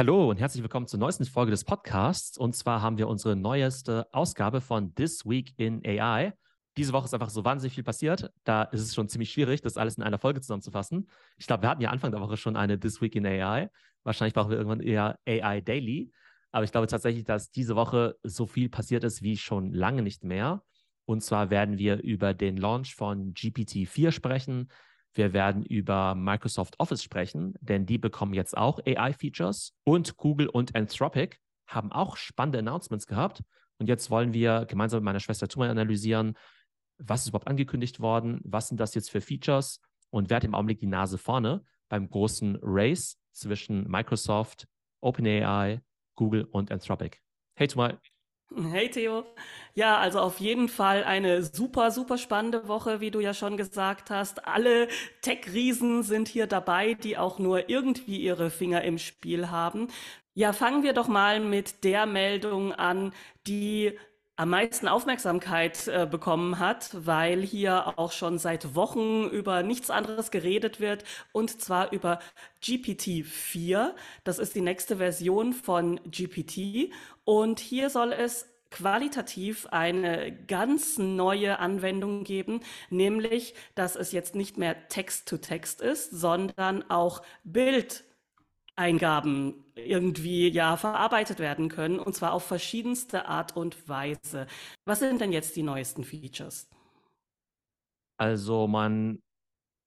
Hallo und herzlich willkommen zur neuesten Folge des Podcasts. Und zwar haben wir unsere neueste Ausgabe von This Week in AI. Diese Woche ist einfach so wahnsinnig viel passiert. Da ist es schon ziemlich schwierig, das alles in einer Folge zusammenzufassen. Ich glaube, wir hatten ja Anfang der Woche schon eine This Week in AI. Wahrscheinlich brauchen wir irgendwann eher AI Daily. Aber ich glaube tatsächlich, dass diese Woche so viel passiert ist wie schon lange nicht mehr. Und zwar werden wir über den Launch von GPT-4 sprechen. Wir werden über Microsoft Office sprechen, denn die bekommen jetzt auch AI-Features. Und Google und Anthropic haben auch spannende Announcements gehabt. Und jetzt wollen wir gemeinsam mit meiner Schwester Tumay analysieren, was ist überhaupt angekündigt worden, was sind das jetzt für Features und wer hat im Augenblick die Nase vorne beim großen Race zwischen Microsoft, OpenAI, Google und Anthropic. Hey Tumay. Hey Theo. Ja, also auf jeden Fall eine super, super spannende Woche, wie du ja schon gesagt hast. Alle Tech-Riesen sind hier dabei, die auch nur irgendwie ihre Finger im Spiel haben. Ja, fangen wir doch mal mit der Meldung an, die am meisten Aufmerksamkeit äh, bekommen hat, weil hier auch schon seit Wochen über nichts anderes geredet wird, und zwar über GPT-4. Das ist die nächste Version von GPT. Und hier soll es qualitativ eine ganz neue Anwendung geben, nämlich, dass es jetzt nicht mehr Text-to-Text ist, sondern auch Bild Eingaben irgendwie ja verarbeitet werden können und zwar auf verschiedenste Art und Weise. Was sind denn jetzt die neuesten Features? Also man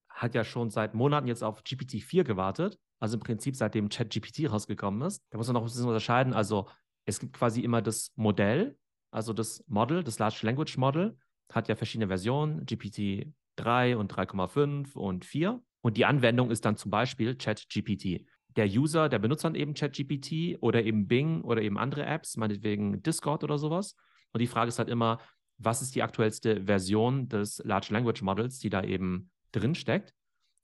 hat ja schon seit Monaten jetzt auf GPT-4 gewartet, also im Prinzip seitdem ChatGPT rausgekommen ist. Da muss man noch ein bisschen unterscheiden. Also es gibt quasi immer das Modell, also das Model, das Large Language Model, hat ja verschiedene Versionen, GPT 3 und 3,5 und 4. Und die Anwendung ist dann zum Beispiel ChatGPT der User, der benutzt dann eben ChatGPT oder eben Bing oder eben andere Apps, meinetwegen Discord oder sowas. Und die Frage ist halt immer, was ist die aktuellste Version des Large Language Models, die da eben drin steckt?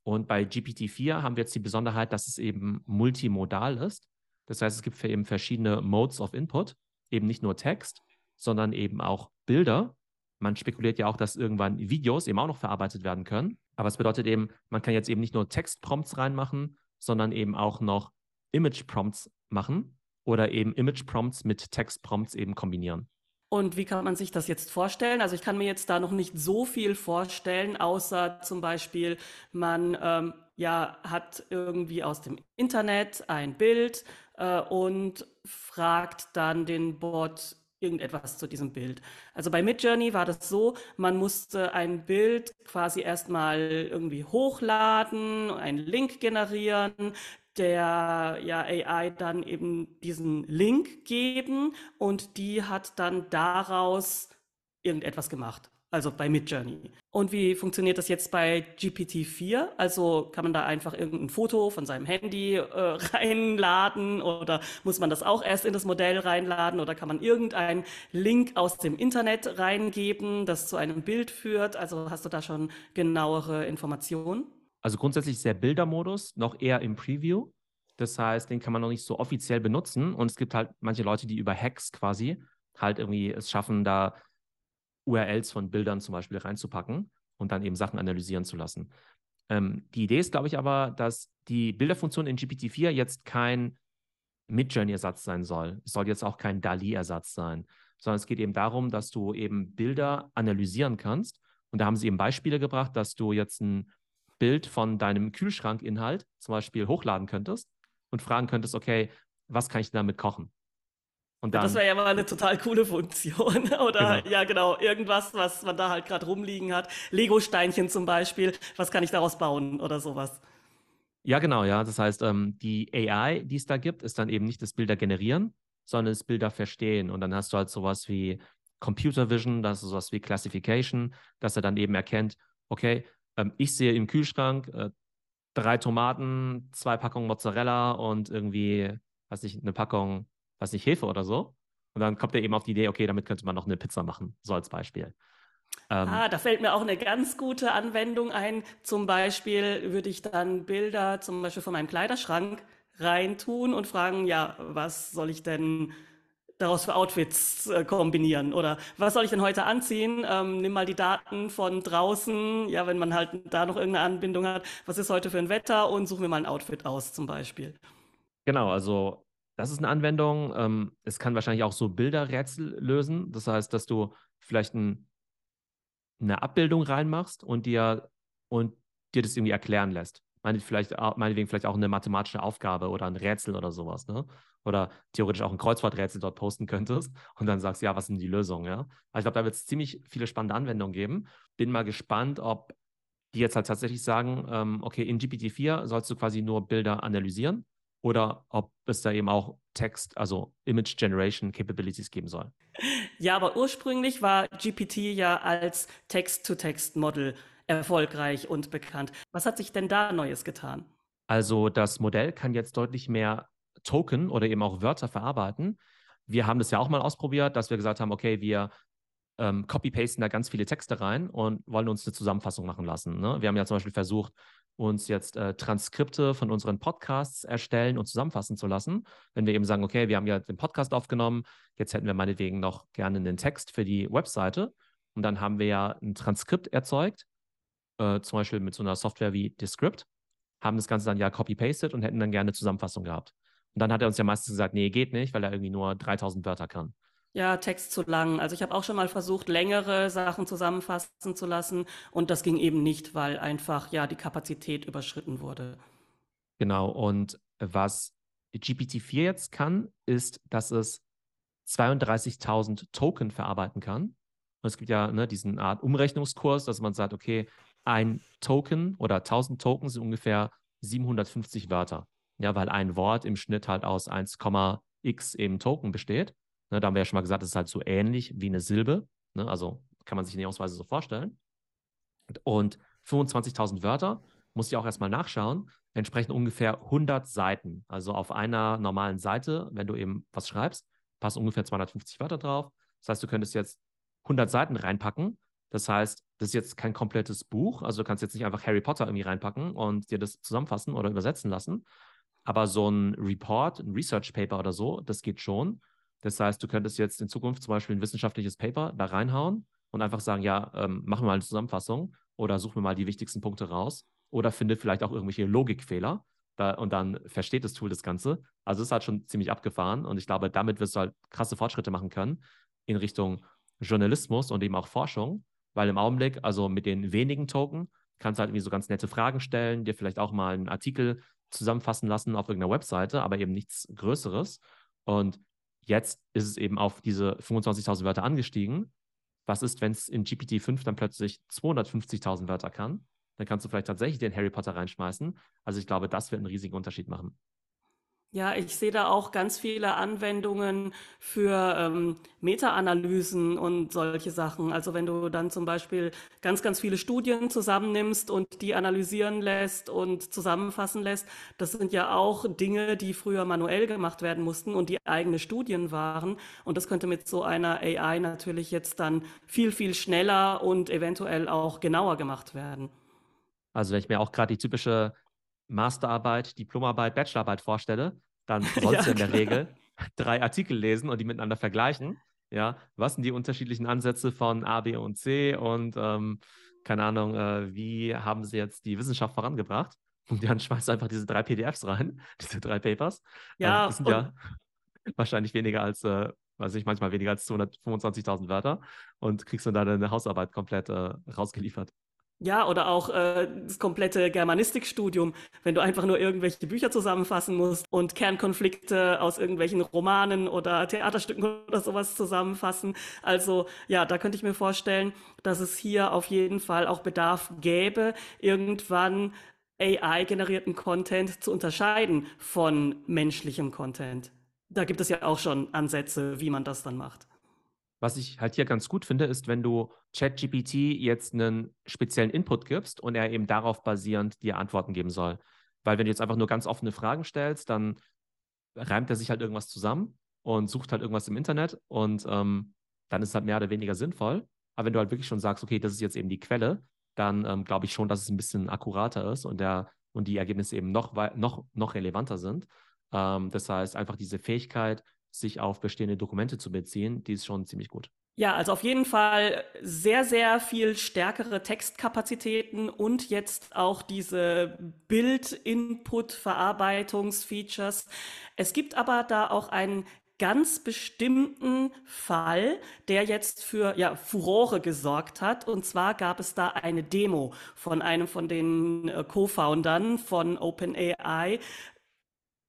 Und bei GPT-4 haben wir jetzt die Besonderheit, dass es eben multimodal ist. Das heißt, es gibt eben verschiedene Modes of Input, eben nicht nur Text, sondern eben auch Bilder. Man spekuliert ja auch, dass irgendwann Videos eben auch noch verarbeitet werden können. Aber es bedeutet eben, man kann jetzt eben nicht nur Textprompts reinmachen, sondern eben auch noch Image Prompts machen oder eben Image Prompts mit Text Prompts eben kombinieren. Und wie kann man sich das jetzt vorstellen? Also ich kann mir jetzt da noch nicht so viel vorstellen, außer zum Beispiel, man ähm, ja, hat irgendwie aus dem Internet ein Bild äh, und fragt dann den Bot irgendetwas zu diesem Bild. Also bei Midjourney war das so, man musste ein Bild quasi erstmal irgendwie hochladen, einen Link generieren, der ja AI dann eben diesen Link geben und die hat dann daraus irgendetwas gemacht also bei Midjourney. Und wie funktioniert das jetzt bei GPT-4? Also kann man da einfach irgendein Foto von seinem Handy äh, reinladen oder muss man das auch erst in das Modell reinladen oder kann man irgendeinen Link aus dem Internet reingeben, das zu einem Bild führt? Also hast du da schon genauere Informationen? Also grundsätzlich ist der Bildermodus noch eher im Preview. Das heißt, den kann man noch nicht so offiziell benutzen. Und es gibt halt manche Leute, die über Hacks quasi halt irgendwie es schaffen, da URLs von Bildern zum Beispiel reinzupacken und dann eben Sachen analysieren zu lassen. Ähm, die Idee ist, glaube ich, aber, dass die Bilderfunktion in GPT-4 jetzt kein Midjourney-Ersatz sein soll. Es soll jetzt auch kein DALI-Ersatz sein, sondern es geht eben darum, dass du eben Bilder analysieren kannst. Und da haben sie eben Beispiele gebracht, dass du jetzt ein Bild von deinem Kühlschrankinhalt zum Beispiel hochladen könntest und fragen könntest, okay, was kann ich damit kochen? Und dann, das wäre ja mal eine total coole Funktion. Oder genau. ja, genau, irgendwas, was man da halt gerade rumliegen hat. Lego-Steinchen zum Beispiel, was kann ich daraus bauen oder sowas. Ja, genau, ja. Das heißt, ähm, die AI, die es da gibt, ist dann eben nicht das Bilder generieren, sondern das Bilder verstehen. Und dann hast du halt sowas wie Computer Vision, das ist sowas wie Classification, dass er dann eben erkennt, okay, ähm, ich sehe im Kühlschrank äh, drei Tomaten, zwei Packungen Mozzarella und irgendwie, weiß nicht, eine Packung weiß nicht, Hefe oder so. Und dann kommt er eben auf die Idee, okay, damit könnte man noch eine Pizza machen, so als Beispiel. Ähm, ah, da fällt mir auch eine ganz gute Anwendung ein. Zum Beispiel würde ich dann Bilder zum Beispiel von meinem Kleiderschrank reintun und fragen, ja, was soll ich denn daraus für Outfits äh, kombinieren? Oder was soll ich denn heute anziehen? Ähm, nimm mal die Daten von draußen, ja, wenn man halt da noch irgendeine Anbindung hat. Was ist heute für ein Wetter? Und such mir mal ein Outfit aus, zum Beispiel. Genau, also das ist eine Anwendung. Ähm, es kann wahrscheinlich auch so Bilderrätsel lösen. Das heißt, dass du vielleicht ein, eine Abbildung reinmachst und dir, und dir das irgendwie erklären lässt. Meine, vielleicht, meinetwegen vielleicht auch eine mathematische Aufgabe oder ein Rätsel oder sowas, ne? Oder theoretisch auch ein Kreuzworträtsel dort posten könntest und dann sagst, ja, was sind die Lösungen, ja? Also ich glaube, da wird es ziemlich viele spannende Anwendungen geben. Bin mal gespannt, ob die jetzt halt tatsächlich sagen, ähm, okay, in GPT-4 sollst du quasi nur Bilder analysieren oder ob es da eben auch Text, also Image Generation Capabilities geben soll. Ja, aber ursprünglich war GPT ja als Text-to-Text-Model erfolgreich und bekannt. Was hat sich denn da Neues getan? Also das Modell kann jetzt deutlich mehr Token oder eben auch Wörter verarbeiten. Wir haben das ja auch mal ausprobiert, dass wir gesagt haben, okay, wir ähm, copy-pasten da ganz viele Texte rein und wollen uns eine Zusammenfassung machen lassen. Ne? Wir haben ja zum Beispiel versucht, uns jetzt äh, Transkripte von unseren Podcasts erstellen und zusammenfassen zu lassen. Wenn wir eben sagen, okay, wir haben ja den Podcast aufgenommen, jetzt hätten wir meinetwegen noch gerne einen Text für die Webseite. Und dann haben wir ja ein Transkript erzeugt, äh, zum Beispiel mit so einer Software wie Descript, haben das Ganze dann ja copy-pasted und hätten dann gerne eine Zusammenfassung gehabt. Und dann hat er uns ja meistens gesagt, nee, geht nicht, weil er irgendwie nur 3000 Wörter kann. Ja, Text zu lang. Also ich habe auch schon mal versucht, längere Sachen zusammenfassen zu lassen und das ging eben nicht, weil einfach ja die Kapazität überschritten wurde. Genau. Und was GPT-4 jetzt kann, ist, dass es 32.000 Token verarbeiten kann. Und es gibt ja ne, diesen Art Umrechnungskurs, dass man sagt, okay, ein Token oder 1000 Token sind ungefähr 750 Wörter. Ja, weil ein Wort im Schnitt halt aus 1,x eben Token besteht. Ne, da haben wir ja schon mal gesagt, das ist halt so ähnlich wie eine Silbe. Ne, also kann man sich näherungsweise so vorstellen. Und 25.000 Wörter, muss ich auch erstmal nachschauen, entsprechen ungefähr 100 Seiten. Also auf einer normalen Seite, wenn du eben was schreibst, passen ungefähr 250 Wörter drauf. Das heißt, du könntest jetzt 100 Seiten reinpacken. Das heißt, das ist jetzt kein komplettes Buch. Also du kannst jetzt nicht einfach Harry Potter irgendwie reinpacken und dir das zusammenfassen oder übersetzen lassen. Aber so ein Report, ein Research Paper oder so, das geht schon. Das heißt, du könntest jetzt in Zukunft zum Beispiel ein wissenschaftliches Paper da reinhauen und einfach sagen, ja, ähm, machen wir mal eine Zusammenfassung oder suchen wir mal die wichtigsten Punkte raus oder finde vielleicht auch irgendwelche Logikfehler da, und dann versteht das Tool das Ganze. Also es ist halt schon ziemlich abgefahren und ich glaube, damit wirst du halt krasse Fortschritte machen können in Richtung Journalismus und eben auch Forschung, weil im Augenblick, also mit den wenigen Token, kannst du halt irgendwie so ganz nette Fragen stellen, dir vielleicht auch mal einen Artikel zusammenfassen lassen auf irgendeiner Webseite, aber eben nichts Größeres. Und Jetzt ist es eben auf diese 25.000 Wörter angestiegen. Was ist, wenn es in GPT-5 dann plötzlich 250.000 Wörter kann? Dann kannst du vielleicht tatsächlich den Harry Potter reinschmeißen. Also ich glaube, das wird einen riesigen Unterschied machen. Ja, ich sehe da auch ganz viele Anwendungen für ähm, Meta-Analysen und solche Sachen. Also wenn du dann zum Beispiel ganz, ganz viele Studien zusammennimmst und die analysieren lässt und zusammenfassen lässt, das sind ja auch Dinge, die früher manuell gemacht werden mussten und die eigene Studien waren. Und das könnte mit so einer AI natürlich jetzt dann viel, viel schneller und eventuell auch genauer gemacht werden. Also wenn ich mir auch gerade die typische Masterarbeit, Diplomarbeit, Bachelorarbeit vorstelle, dann sollst ja, du in der Regel drei Artikel lesen und die miteinander vergleichen. Ja, was sind die unterschiedlichen Ansätze von A, B und C und ähm, keine Ahnung, äh, wie haben sie jetzt die Wissenschaft vorangebracht? Und dann schmeißt du einfach diese drei PDFs rein, diese drei Papers. Ja, ähm, das sind ja wahrscheinlich weniger als, äh, weiß ich, manchmal weniger als 225.000 Wörter und kriegst dann deine Hausarbeit komplett äh, rausgeliefert. Ja, oder auch äh, das komplette Germanistikstudium, wenn du einfach nur irgendwelche Bücher zusammenfassen musst und Kernkonflikte aus irgendwelchen Romanen oder Theaterstücken oder sowas zusammenfassen. Also ja, da könnte ich mir vorstellen, dass es hier auf jeden Fall auch Bedarf gäbe, irgendwann AI-generierten Content zu unterscheiden von menschlichem Content. Da gibt es ja auch schon Ansätze, wie man das dann macht. Was ich halt hier ganz gut finde, ist, wenn du ChatGPT jetzt einen speziellen Input gibst und er eben darauf basierend dir Antworten geben soll. Weil wenn du jetzt einfach nur ganz offene Fragen stellst, dann reimt er sich halt irgendwas zusammen und sucht halt irgendwas im Internet und ähm, dann ist es halt mehr oder weniger sinnvoll. Aber wenn du halt wirklich schon sagst, okay, das ist jetzt eben die Quelle, dann ähm, glaube ich schon, dass es ein bisschen akkurater ist und, der, und die Ergebnisse eben noch, noch, noch relevanter sind. Ähm, das heißt, einfach diese Fähigkeit, sich auf bestehende Dokumente zu beziehen, die ist schon ziemlich gut. Ja, also auf jeden Fall sehr, sehr viel stärkere Textkapazitäten und jetzt auch diese Bild-Input-Verarbeitungs-Features. Es gibt aber da auch einen ganz bestimmten Fall, der jetzt für ja, Furore gesorgt hat. Und zwar gab es da eine Demo von einem von den äh, Co-Foundern von OpenAI,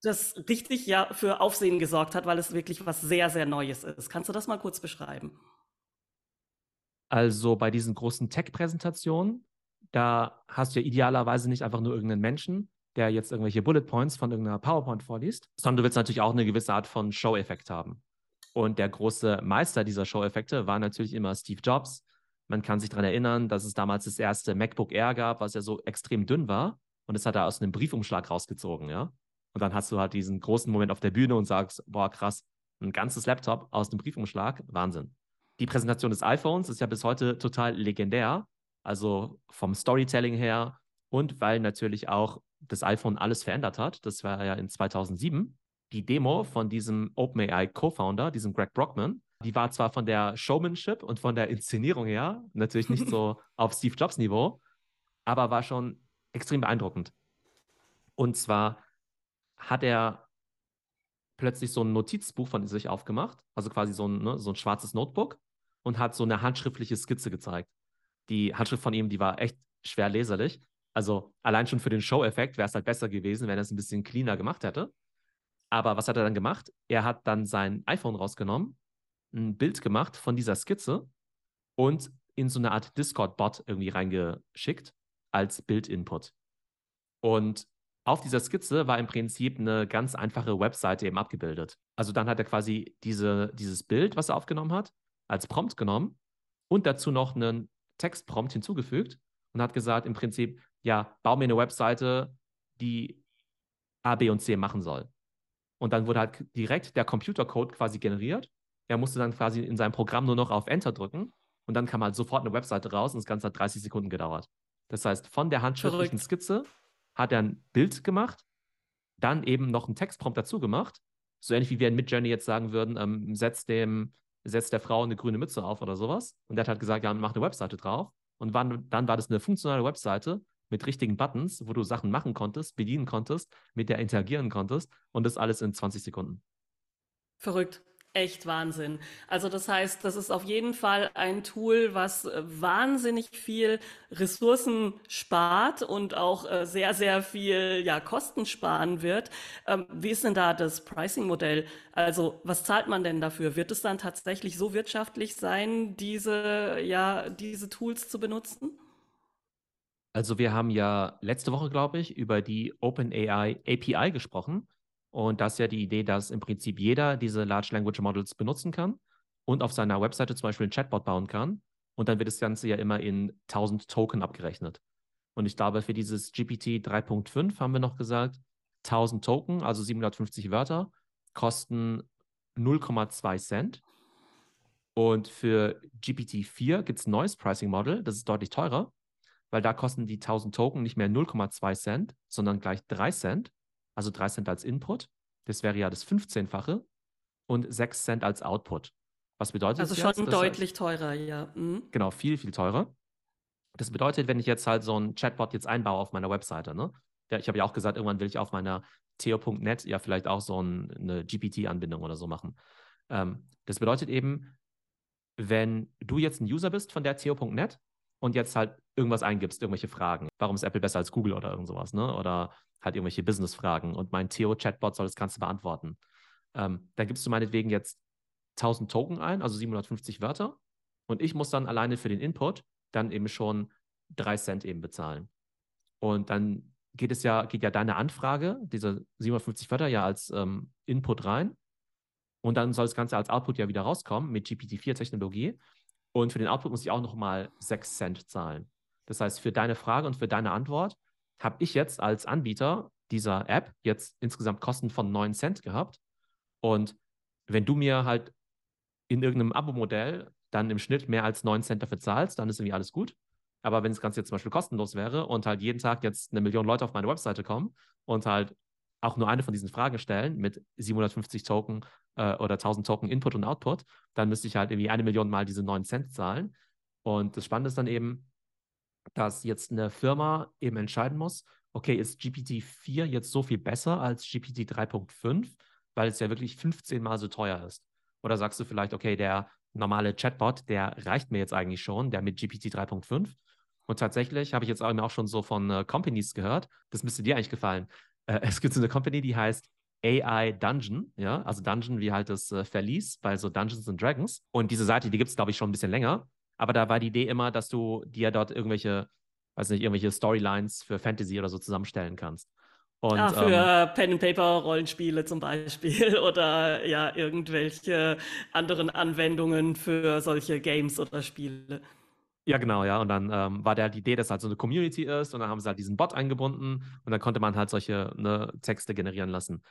das richtig ja für Aufsehen gesorgt hat, weil es wirklich was sehr, sehr Neues ist. Kannst du das mal kurz beschreiben? Also bei diesen großen Tech-Präsentationen, da hast du ja idealerweise nicht einfach nur irgendeinen Menschen, der jetzt irgendwelche Bullet Points von irgendeiner PowerPoint vorliest, sondern du willst natürlich auch eine gewisse Art von Show-Effekt haben. Und der große Meister dieser Show-Effekte war natürlich immer Steve Jobs. Man kann sich daran erinnern, dass es damals das erste MacBook Air gab, was ja so extrem dünn war. Und das hat er aus einem Briefumschlag rausgezogen, ja. Und dann hast du halt diesen großen Moment auf der Bühne und sagst, boah, krass, ein ganzes Laptop aus einem Briefumschlag, Wahnsinn die Präsentation des iPhones ist ja bis heute total legendär. Also vom Storytelling her und weil natürlich auch das iPhone alles verändert hat. Das war ja in 2007. Die Demo von diesem OpenAI Co-Founder, diesem Greg Brockman, die war zwar von der Showmanship und von der Inszenierung her natürlich nicht so auf Steve Jobs Niveau, aber war schon extrem beeindruckend. Und zwar hat er plötzlich so ein Notizbuch von sich aufgemacht, also quasi so ein, ne, so ein schwarzes Notebook und hat so eine handschriftliche Skizze gezeigt. Die Handschrift von ihm, die war echt schwer leserlich. Also allein schon für den Show-Effekt wäre es halt besser gewesen, wenn er es ein bisschen cleaner gemacht hätte. Aber was hat er dann gemacht? Er hat dann sein iPhone rausgenommen, ein Bild gemacht von dieser Skizze und in so eine Art Discord-Bot irgendwie reingeschickt als Bild-Input. Und auf dieser Skizze war im Prinzip eine ganz einfache Webseite eben abgebildet. Also dann hat er quasi diese, dieses Bild, was er aufgenommen hat, als Prompt genommen und dazu noch einen Textprompt hinzugefügt und hat gesagt, im Prinzip, ja, bau mir eine Webseite, die A, B und C machen soll. Und dann wurde halt direkt der Computercode quasi generiert. Er musste dann quasi in seinem Programm nur noch auf Enter drücken und dann kam halt sofort eine Webseite raus und das Ganze hat 30 Sekunden gedauert. Das heißt, von der handschriftlichen. Skizze hat er ein Bild gemacht, dann eben noch einen Textprompt dazu gemacht. So ähnlich wie wir in Midjourney jetzt sagen würden, ähm, setzt dem setzt der Frau eine grüne Mütze auf oder sowas. Und der hat halt gesagt, ja, mach eine Webseite drauf. Und wann, dann war das eine funktionale Webseite mit richtigen Buttons, wo du Sachen machen konntest, bedienen konntest, mit der interagieren konntest und das alles in 20 Sekunden. Verrückt echt Wahnsinn. Also das heißt, das ist auf jeden Fall ein Tool, was äh, wahnsinnig viel Ressourcen spart und auch äh, sehr, sehr viel ja, Kosten sparen wird. Ähm, wie ist denn da das Pricing-Modell? Also was zahlt man denn dafür? Wird es dann tatsächlich so wirtschaftlich sein, diese, ja, diese Tools zu benutzen? Also wir haben ja letzte Woche, glaube ich, über die OpenAI API gesprochen. Und das ist ja die Idee, dass im Prinzip jeder diese Large Language Models benutzen kann und auf seiner Webseite zum Beispiel ein Chatbot bauen kann. Und dann wird das Ganze ja immer in 1000 Token abgerechnet. Und ich glaube, für dieses GPT 3.5 haben wir noch gesagt, 1000 Token, also 750 Wörter, kosten 0,2 Cent. Und für GPT-4 gibt es ein neues Pricing Model, das ist deutlich teurer, weil da kosten die 1000 Token nicht mehr 0,2 Cent, sondern gleich 3 Cent also 3 Cent als Input. Das wäre ja das 15-fache und 6 Cent als Output. Was bedeutet also das? Also schon deutlich heißt, teurer, ja. Mhm. Genau, viel, viel teurer. Das bedeutet, wenn ich jetzt halt so ein Chatbot jetzt einbaue auf meiner Webseite, ne? Ich habe ja auch gesagt, irgendwann will ich auf meiner theo.net ja vielleicht auch so ein, eine GPT-Anbindung oder so machen. Ähm, das bedeutet eben, wenn du jetzt ein User bist von der theo.net und jetzt halt irgendwas eingibst, irgendwelche Fragen, warum ist Apple besser als Google oder irgend sowas, ne? Oder halt irgendwelche Business-Fragen und mein Theo-Chatbot soll das Ganze beantworten. Ähm, dann gibst du meinetwegen jetzt 1000 Token ein, also 750 Wörter, und ich muss dann alleine für den Input dann eben schon 3 Cent eben bezahlen. Und dann geht es ja, geht ja deine Anfrage, diese 750 Wörter ja als ähm, Input rein. Und dann soll das Ganze als Output ja wieder rauskommen mit GPT-4-Technologie. Und für den Output muss ich auch nochmal 6 Cent zahlen. Das heißt, für deine Frage und für deine Antwort habe ich jetzt als Anbieter dieser App jetzt insgesamt Kosten von 9 Cent gehabt. Und wenn du mir halt in irgendeinem Abo-Modell dann im Schnitt mehr als 9 Cent dafür zahlst, dann ist irgendwie alles gut. Aber wenn das Ganze jetzt zum Beispiel kostenlos wäre und halt jeden Tag jetzt eine Million Leute auf meine Webseite kommen und halt auch nur eine von diesen Fragen stellen mit 750 Token äh, oder 1000 Token Input und Output, dann müsste ich halt irgendwie eine Million Mal diese 9 Cent zahlen. Und das Spannende ist dann eben, dass jetzt eine Firma eben entscheiden muss, okay, ist GPT-4 jetzt so viel besser als GPT 3.5, weil es ja wirklich 15 Mal so teuer ist? Oder sagst du vielleicht, okay, der normale Chatbot, der reicht mir jetzt eigentlich schon, der mit GPT 3.5. Und tatsächlich habe ich jetzt auch schon so von äh, Companies gehört, das müsste dir eigentlich gefallen. Äh, es gibt so eine Company, die heißt AI Dungeon, ja, also Dungeon wie halt das äh, Verlies bei so Dungeons and Dragons. Und diese Seite, die gibt es, glaube ich, schon ein bisschen länger. Aber da war die Idee immer, dass du dir dort irgendwelche, weiß nicht, irgendwelche Storylines für Fantasy oder so zusammenstellen kannst. Und, ah, für ähm, Pen and Paper Rollenspiele zum Beispiel oder ja irgendwelche anderen Anwendungen für solche Games oder Spiele. Ja, genau, ja. Und dann ähm, war der die Idee, dass halt so eine Community ist und dann haben sie halt diesen Bot eingebunden und dann konnte man halt solche ne, Texte generieren lassen.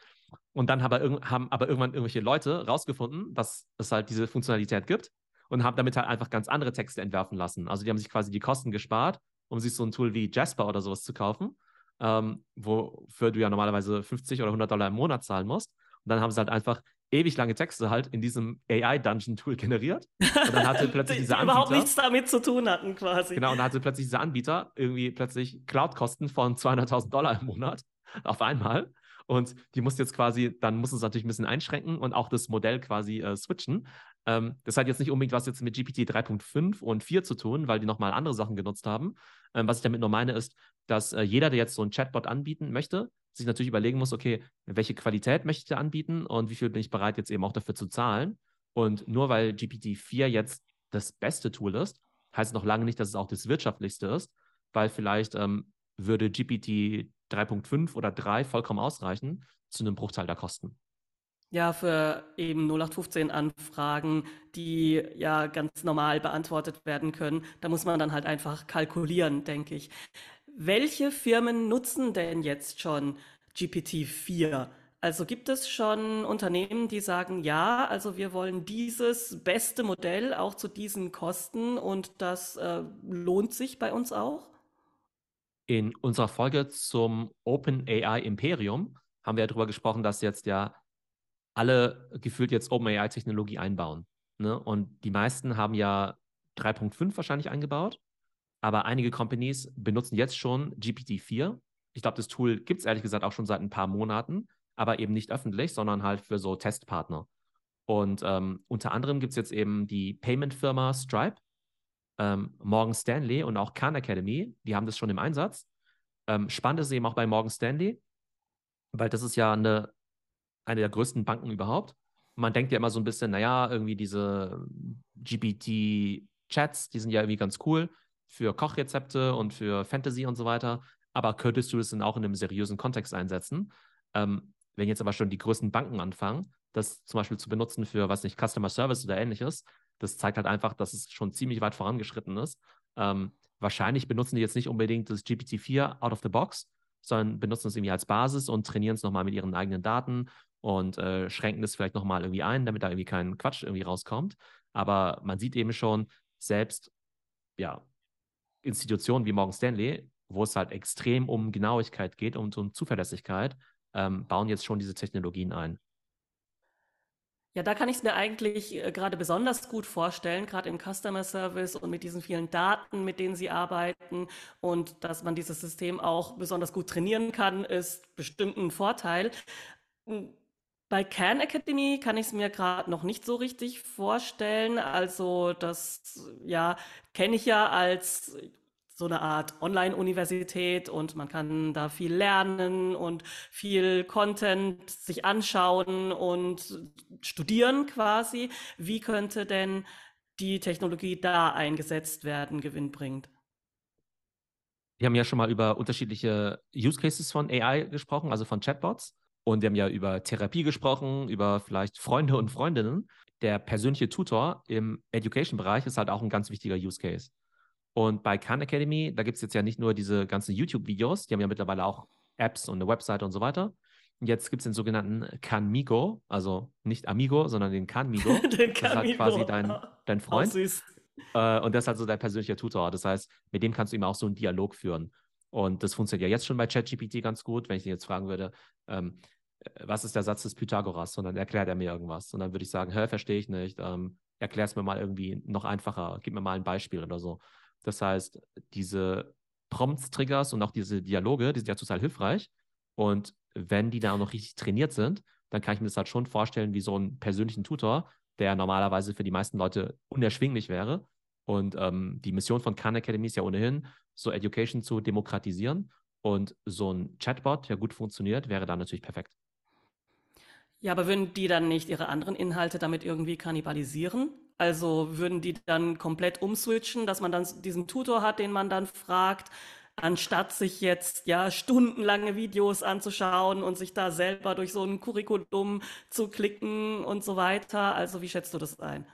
Und dann haben aber, haben aber irgendwann irgendwelche Leute rausgefunden, dass es halt diese Funktionalität gibt und haben damit halt einfach ganz andere Texte entwerfen lassen. Also die haben sich quasi die Kosten gespart, um sich so ein Tool wie Jasper oder sowas zu kaufen, ähm, wofür du ja normalerweise 50 oder 100 Dollar im Monat zahlen musst. Und dann haben sie halt einfach ewig lange Texte halt in diesem AI-Dungeon-Tool generiert. Und dann hatte plötzlich die, dieser Anbieter. überhaupt nichts damit zu tun hatten, quasi. Genau, und dann hatte plötzlich dieser Anbieter irgendwie plötzlich Cloud-Kosten von 200.000 Dollar im Monat auf einmal. Und die musste jetzt quasi, dann mussten es natürlich ein bisschen einschränken und auch das Modell quasi äh, switchen. Ähm, das hat jetzt nicht unbedingt was jetzt mit GPT 3.5 und 4 zu tun, weil die nochmal andere Sachen genutzt haben. Ähm, was ich damit nur meine, ist, dass äh, jeder, der jetzt so ein Chatbot anbieten möchte, sich natürlich überlegen muss, okay, welche Qualität möchte ich anbieten und wie viel bin ich bereit jetzt eben auch dafür zu zahlen. Und nur weil GPT-4 jetzt das beste Tool ist, heißt es noch lange nicht, dass es auch das wirtschaftlichste ist, weil vielleicht ähm, würde GPT 3.5 oder 3 vollkommen ausreichen zu einem Bruchteil der Kosten. Ja, für eben 0815 Anfragen, die ja ganz normal beantwortet werden können, da muss man dann halt einfach kalkulieren, denke ich. Welche Firmen nutzen denn jetzt schon GPT-4? Also gibt es schon Unternehmen, die sagen, ja, also wir wollen dieses beste Modell auch zu diesen Kosten und das äh, lohnt sich bei uns auch? In unserer Folge zum OpenAI Imperium haben wir ja darüber gesprochen, dass jetzt ja alle gefühlt jetzt OpenAI-Technologie einbauen. Ne? Und die meisten haben ja 3.5 wahrscheinlich eingebaut, aber einige Companies benutzen jetzt schon GPT-4. Ich glaube, das Tool gibt es ehrlich gesagt auch schon seit ein paar Monaten, aber eben nicht öffentlich, sondern halt für so Testpartner. Und ähm, unter anderem gibt es jetzt eben die Payment-Firma Stripe, ähm, Morgan Stanley und auch Khan Academy, die haben das schon im Einsatz. Ähm, spannend ist eben auch bei Morgan Stanley, weil das ist ja eine, eine der größten Banken überhaupt. Man denkt ja immer so ein bisschen, naja, irgendwie diese GPT-Chats, die sind ja irgendwie ganz cool für Kochrezepte und für Fantasy und so weiter. Aber könntest du das dann auch in einem seriösen Kontext einsetzen? Ähm, wenn jetzt aber schon die größten Banken anfangen, das zum Beispiel zu benutzen für, was nicht, Customer Service oder ähnliches, das zeigt halt einfach, dass es schon ziemlich weit vorangeschritten ist. Ähm, wahrscheinlich benutzen die jetzt nicht unbedingt das GPT-4 out of the box, sondern benutzen es irgendwie als Basis und trainieren es nochmal mit ihren eigenen Daten und äh, schränken das vielleicht nochmal irgendwie ein, damit da irgendwie kein Quatsch irgendwie rauskommt. Aber man sieht eben schon, selbst ja, Institutionen wie Morgan Stanley, wo es halt extrem um Genauigkeit geht und um Zuverlässigkeit, ähm, bauen jetzt schon diese Technologien ein. Ja, da kann ich es mir eigentlich äh, gerade besonders gut vorstellen, gerade im Customer Service und mit diesen vielen Daten, mit denen Sie arbeiten und dass man dieses System auch besonders gut trainieren kann, ist bestimmt ein Vorteil. Bei Khan Academy kann ich es mir gerade noch nicht so richtig vorstellen. Also das, ja, kenne ich ja als so eine Art Online-Universität und man kann da viel lernen und viel Content sich anschauen und studieren quasi. Wie könnte denn die Technologie da eingesetzt werden, gewinnbringend? Wir haben ja schon mal über unterschiedliche Use Cases von AI gesprochen, also von Chatbots. Und wir haben ja über Therapie gesprochen, über vielleicht Freunde und Freundinnen. Der persönliche Tutor im Education-Bereich ist halt auch ein ganz wichtiger Use Case. Und bei Khan Academy, da gibt es jetzt ja nicht nur diese ganzen YouTube-Videos, die haben ja mittlerweile auch Apps und eine Webseite und so weiter. Jetzt gibt es den sogenannten Kanmigo, also nicht Amigo, sondern den Kanmigo. den das ist halt quasi dein, dein Freund. Äh, und das ist halt so dein persönlicher Tutor. Das heißt, mit dem kannst du immer auch so einen Dialog führen. Und das funktioniert ja jetzt schon bei ChatGPT ganz gut. Wenn ich ihn jetzt fragen würde, ähm, äh, was ist der Satz des Pythagoras? Und dann erklärt er mir irgendwas. Und dann würde ich sagen, hä, verstehe ich nicht. Ähm, erklär es mir mal irgendwie noch einfacher. Gib mir mal ein Beispiel oder so. Das heißt, diese Prompts-Triggers und auch diese Dialoge, die sind ja total hilfreich. Und wenn die da noch richtig trainiert sind, dann kann ich mir das halt schon vorstellen wie so einen persönlichen Tutor, der normalerweise für die meisten Leute unerschwinglich wäre. Und ähm, die Mission von Khan Academy ist ja ohnehin, so Education zu demokratisieren. Und so ein Chatbot, der gut funktioniert, wäre da natürlich perfekt. Ja, aber würden die dann nicht ihre anderen Inhalte damit irgendwie kannibalisieren? Also würden die dann komplett umswitchen, dass man dann diesen Tutor hat, den man dann fragt, anstatt sich jetzt ja stundenlange Videos anzuschauen und sich da selber durch so ein Curriculum zu klicken und so weiter. Also wie schätzt du das ein?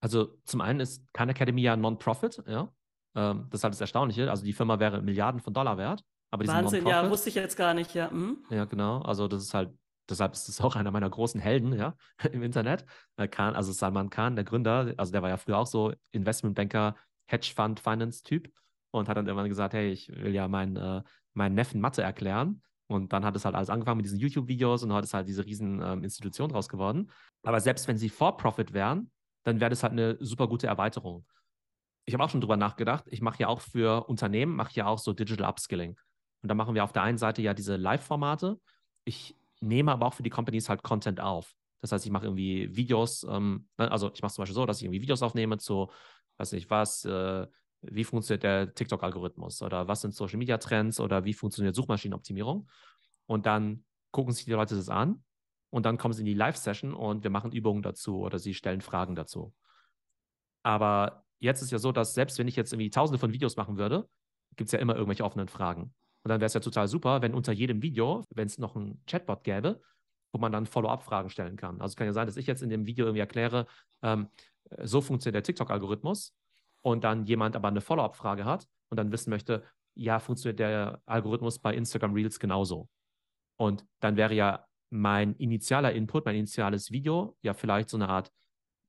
Also zum einen ist Khan Academy ja Non-Profit, ja. Ähm, das ist halt das Erstaunliche. Also die Firma wäre Milliarden von Dollar wert. Aber Wahnsinn, ja, wusste ich jetzt gar nicht, ja. Hm? Ja, genau. Also das ist halt deshalb ist es auch einer meiner großen Helden, ja, im Internet. Äh, Khan, also Salman Khan, der Gründer, also der war ja früher auch so Investmentbanker, Hedge Fund Finance Typ und hat dann irgendwann gesagt, hey, ich will ja meinen, äh, meinen Neffen Mathe erklären. Und dann hat es halt alles angefangen mit diesen YouTube-Videos und heute ist halt diese riesen ähm, Institution draus geworden. Aber selbst wenn sie For-Profit wären, dann wäre das halt eine super gute Erweiterung. Ich habe auch schon drüber nachgedacht. Ich mache ja auch für Unternehmen, mache ja auch so Digital Upskilling. Und da machen wir auf der einen Seite ja diese Live-Formate. Ich nehme aber auch für die Companies halt Content auf. Das heißt, ich mache irgendwie Videos, ähm, ne, also ich mache zum Beispiel so, dass ich irgendwie Videos aufnehme zu, weiß nicht was, äh, wie funktioniert der TikTok-Algorithmus oder was sind Social-Media-Trends oder wie funktioniert Suchmaschinenoptimierung. Und dann gucken sich die Leute das an und dann kommen sie in die Live-Session und wir machen Übungen dazu oder sie stellen Fragen dazu. Aber jetzt ist ja so, dass selbst wenn ich jetzt irgendwie tausende von Videos machen würde, gibt es ja immer irgendwelche offenen Fragen. Und dann wäre es ja total super, wenn unter jedem Video, wenn es noch einen Chatbot gäbe, wo man dann Follow-up-Fragen stellen kann. Also es kann ja sein, dass ich jetzt in dem Video irgendwie erkläre, ähm, so funktioniert der TikTok-Algorithmus und dann jemand aber eine Follow-up-Frage hat und dann wissen möchte, ja, funktioniert der Algorithmus bei Instagram Reels genauso. Und dann wäre ja mein initialer Input, mein initiales Video ja vielleicht so eine Art,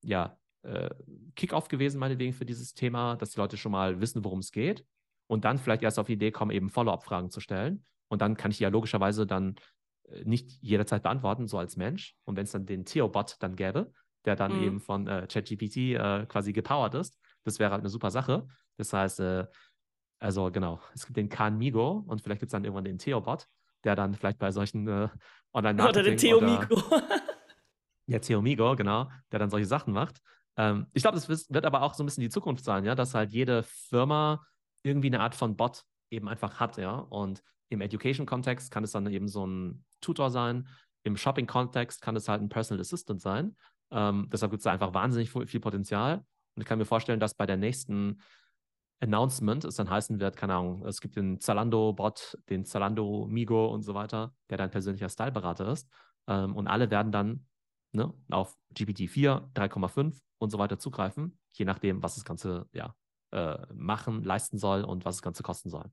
ja, äh, Kick-off gewesen, meinetwegen, für dieses Thema, dass die Leute schon mal wissen, worum es geht und dann vielleicht erst auf die Idee kommen, eben Follow-up-Fragen zu stellen. Und dann kann ich die ja logischerweise dann äh, nicht jederzeit beantworten, so als Mensch. Und wenn es dann den Theo-Bot dann gäbe, der dann mhm. eben von äh, ChatGPT äh, quasi gepowert ist, das wäre halt eine super Sache. Das heißt, äh, also genau, es gibt den Khan Migo und vielleicht gibt es dann irgendwann den Theo-Bot, der dann vielleicht bei solchen äh, online Oder den Theo Migo. ja, Theo Migo, genau, der dann solche Sachen macht. Ähm, ich glaube, das wird aber auch so ein bisschen die Zukunft sein, ja, dass halt jede Firma irgendwie eine Art von Bot eben einfach hat, ja. Und im Education-Kontext kann es dann eben so ein Tutor sein. Im Shopping-Kontext kann es halt ein Personal Assistant sein. Ähm, deshalb gibt es da einfach wahnsinnig viel Potenzial. Und ich kann mir vorstellen, dass bei der nächsten Announcement es dann heißen wird, keine Ahnung, es gibt den Zalando-Bot, den Zalando Migo und so weiter, der dein persönlicher Styleberater ist. Ähm, und alle werden dann ne, auf GPT-4, 3,5 und so weiter zugreifen, je nachdem, was das Ganze ja, äh, machen, leisten soll und was das Ganze kosten soll.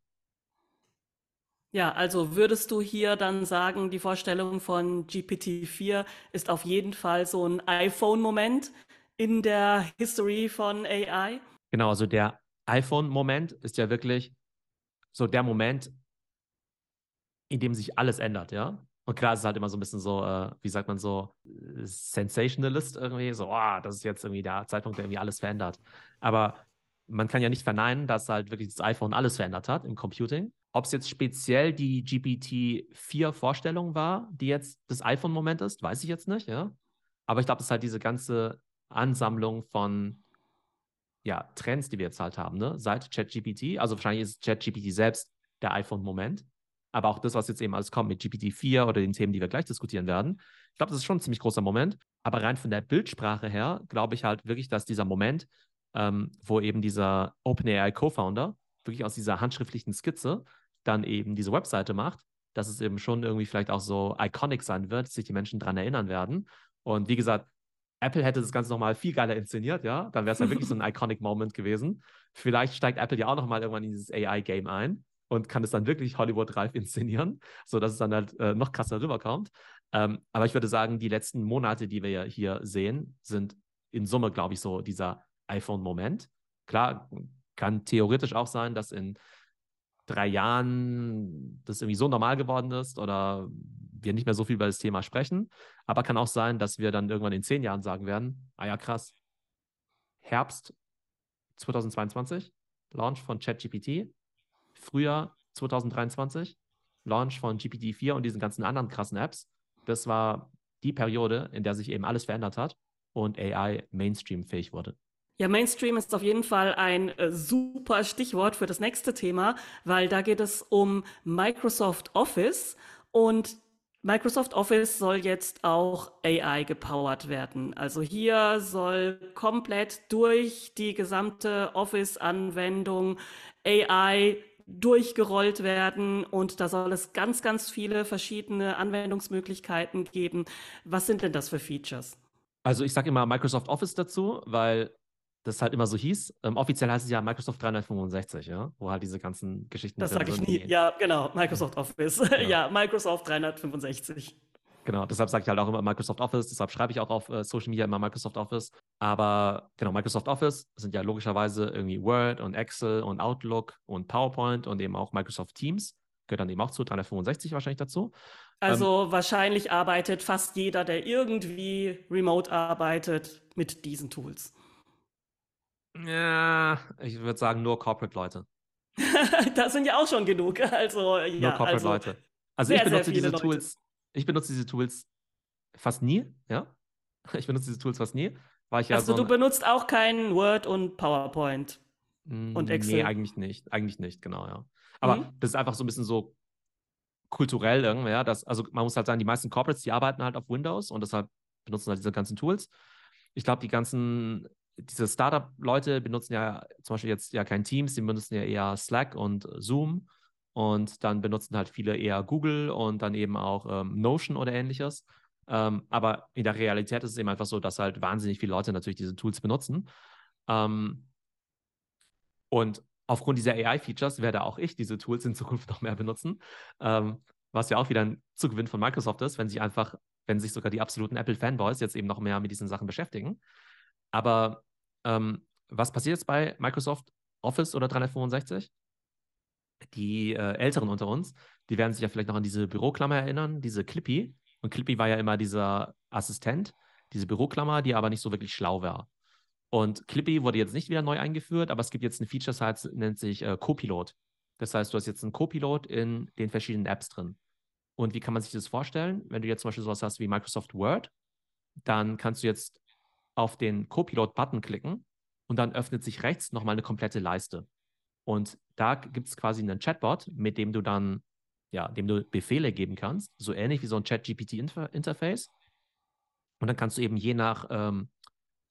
Ja, also würdest du hier dann sagen, die Vorstellung von GPT-4 ist auf jeden Fall so ein iPhone-Moment in der History von AI? Genau, also der iPhone-Moment ist ja wirklich so der Moment, in dem sich alles ändert, ja. Und klar, es ist halt immer so ein bisschen so, äh, wie sagt man so, Sensationalist irgendwie, so, oh, das ist jetzt irgendwie der Zeitpunkt, der irgendwie alles verändert. Aber man kann ja nicht verneinen, dass halt wirklich das iPhone alles verändert hat im Computing. Ob es jetzt speziell die GPT-4-Vorstellung war, die jetzt das iPhone-Moment ist, weiß ich jetzt nicht, ja. Aber ich glaube, es ist halt diese ganze Ansammlung von ja, Trends, die wir jetzt halt haben, ne? Seit ChatGPT. Also wahrscheinlich ist ChatGPT selbst der iPhone-Moment. Aber auch das, was jetzt eben alles kommt mit GPT-4 oder den Themen, die wir gleich diskutieren werden. Ich glaube, das ist schon ein ziemlich großer Moment. Aber rein von der Bildsprache her glaube ich halt wirklich, dass dieser Moment ähm, wo eben dieser OpenAI Co-Founder wirklich aus dieser handschriftlichen Skizze dann eben diese Webseite macht, dass es eben schon irgendwie vielleicht auch so iconic sein wird, dass sich die Menschen daran erinnern werden. Und wie gesagt, Apple hätte das Ganze nochmal viel geiler inszeniert, ja, dann wäre es ja wirklich so ein iconic Moment gewesen. Vielleicht steigt Apple ja auch nochmal irgendwann in dieses AI-Game ein und kann es dann wirklich Hollywood-reif inszenieren, sodass es dann halt äh, noch krasser rüberkommt. Ähm, aber ich würde sagen, die letzten Monate, die wir ja hier sehen, sind in Summe, glaube ich, so dieser iPhone-Moment. Klar, kann theoretisch auch sein, dass in drei Jahren das irgendwie so normal geworden ist oder wir nicht mehr so viel über das Thema sprechen. Aber kann auch sein, dass wir dann irgendwann in zehn Jahren sagen werden, ah ja, krass, Herbst 2022, Launch von ChatGPT, Frühjahr 2023, Launch von GPT-4 und diesen ganzen anderen krassen Apps. Das war die Periode, in der sich eben alles verändert hat und AI Mainstream-fähig wurde. Ja, Mainstream ist auf jeden Fall ein äh, super Stichwort für das nächste Thema, weil da geht es um Microsoft Office und Microsoft Office soll jetzt auch AI gepowert werden. Also hier soll komplett durch die gesamte Office-Anwendung AI durchgerollt werden und da soll es ganz, ganz viele verschiedene Anwendungsmöglichkeiten geben. Was sind denn das für Features? Also ich sage immer Microsoft Office dazu, weil das halt immer so hieß. Ähm, offiziell heißt es ja Microsoft 365, ja, wo halt diese ganzen Geschichten. Das sage ich nie. Ja, genau, Microsoft Office. Ja, ja Microsoft 365. Genau, deshalb sage ich halt auch immer Microsoft Office, deshalb schreibe ich auch auf äh, Social Media immer Microsoft Office. Aber genau, Microsoft Office sind ja logischerweise irgendwie Word und Excel und Outlook und PowerPoint und eben auch Microsoft Teams. Gehört dann eben auch zu 365 wahrscheinlich dazu. Also ähm, wahrscheinlich arbeitet fast jeder, der irgendwie remote arbeitet, mit diesen Tools. Ja, ich würde sagen nur Corporate-Leute. das sind ja auch schon genug. Also, ja, nur Corporate-Leute. Also, also ich benutze diese Leute. Tools ich benutze diese Tools fast nie, ja. Ich benutze diese Tools fast nie. Weil ich also ja so du benutzt auch kein Word und PowerPoint und Excel? Nee, eigentlich nicht. Eigentlich nicht, genau, ja. Aber mhm. das ist einfach so ein bisschen so kulturell irgendwie, ja. Das, also man muss halt sagen, die meisten Corporates, die arbeiten halt auf Windows und deshalb benutzen halt diese ganzen Tools. Ich glaube, die ganzen, diese Startup-Leute benutzen ja zum Beispiel jetzt ja kein Teams, die benutzen ja eher Slack und Zoom und dann benutzen halt viele eher Google und dann eben auch ähm, Notion oder ähnliches. Ähm, aber in der Realität ist es eben einfach so, dass halt wahnsinnig viele Leute natürlich diese Tools benutzen. Ähm, und aufgrund dieser AI-Features werde auch ich diese Tools in Zukunft noch mehr benutzen. Ähm, was ja auch wieder ein Zugewinn von Microsoft ist, wenn sich einfach, wenn sich sogar die absoluten Apple-Fanboys jetzt eben noch mehr mit diesen Sachen beschäftigen. Aber ähm, was passiert jetzt bei Microsoft Office oder 365? die äh, Älteren unter uns, die werden sich ja vielleicht noch an diese Büroklammer erinnern, diese Clippy. Und Clippy war ja immer dieser Assistent, diese Büroklammer, die aber nicht so wirklich schlau war. Und Clippy wurde jetzt nicht wieder neu eingeführt, aber es gibt jetzt eine Feature, das heißt, nennt sich äh, Copilot. Das heißt, du hast jetzt einen Copilot in den verschiedenen Apps drin. Und wie kann man sich das vorstellen? Wenn du jetzt zum Beispiel sowas hast wie Microsoft Word, dann kannst du jetzt auf den Copilot-Button klicken und dann öffnet sich rechts nochmal eine komplette Leiste. Und da gibt es quasi einen Chatbot, mit dem du dann, ja, dem du Befehle geben kannst, so ähnlich wie so ein Chat-GPT-Interface. Und dann kannst du eben je nach, ähm,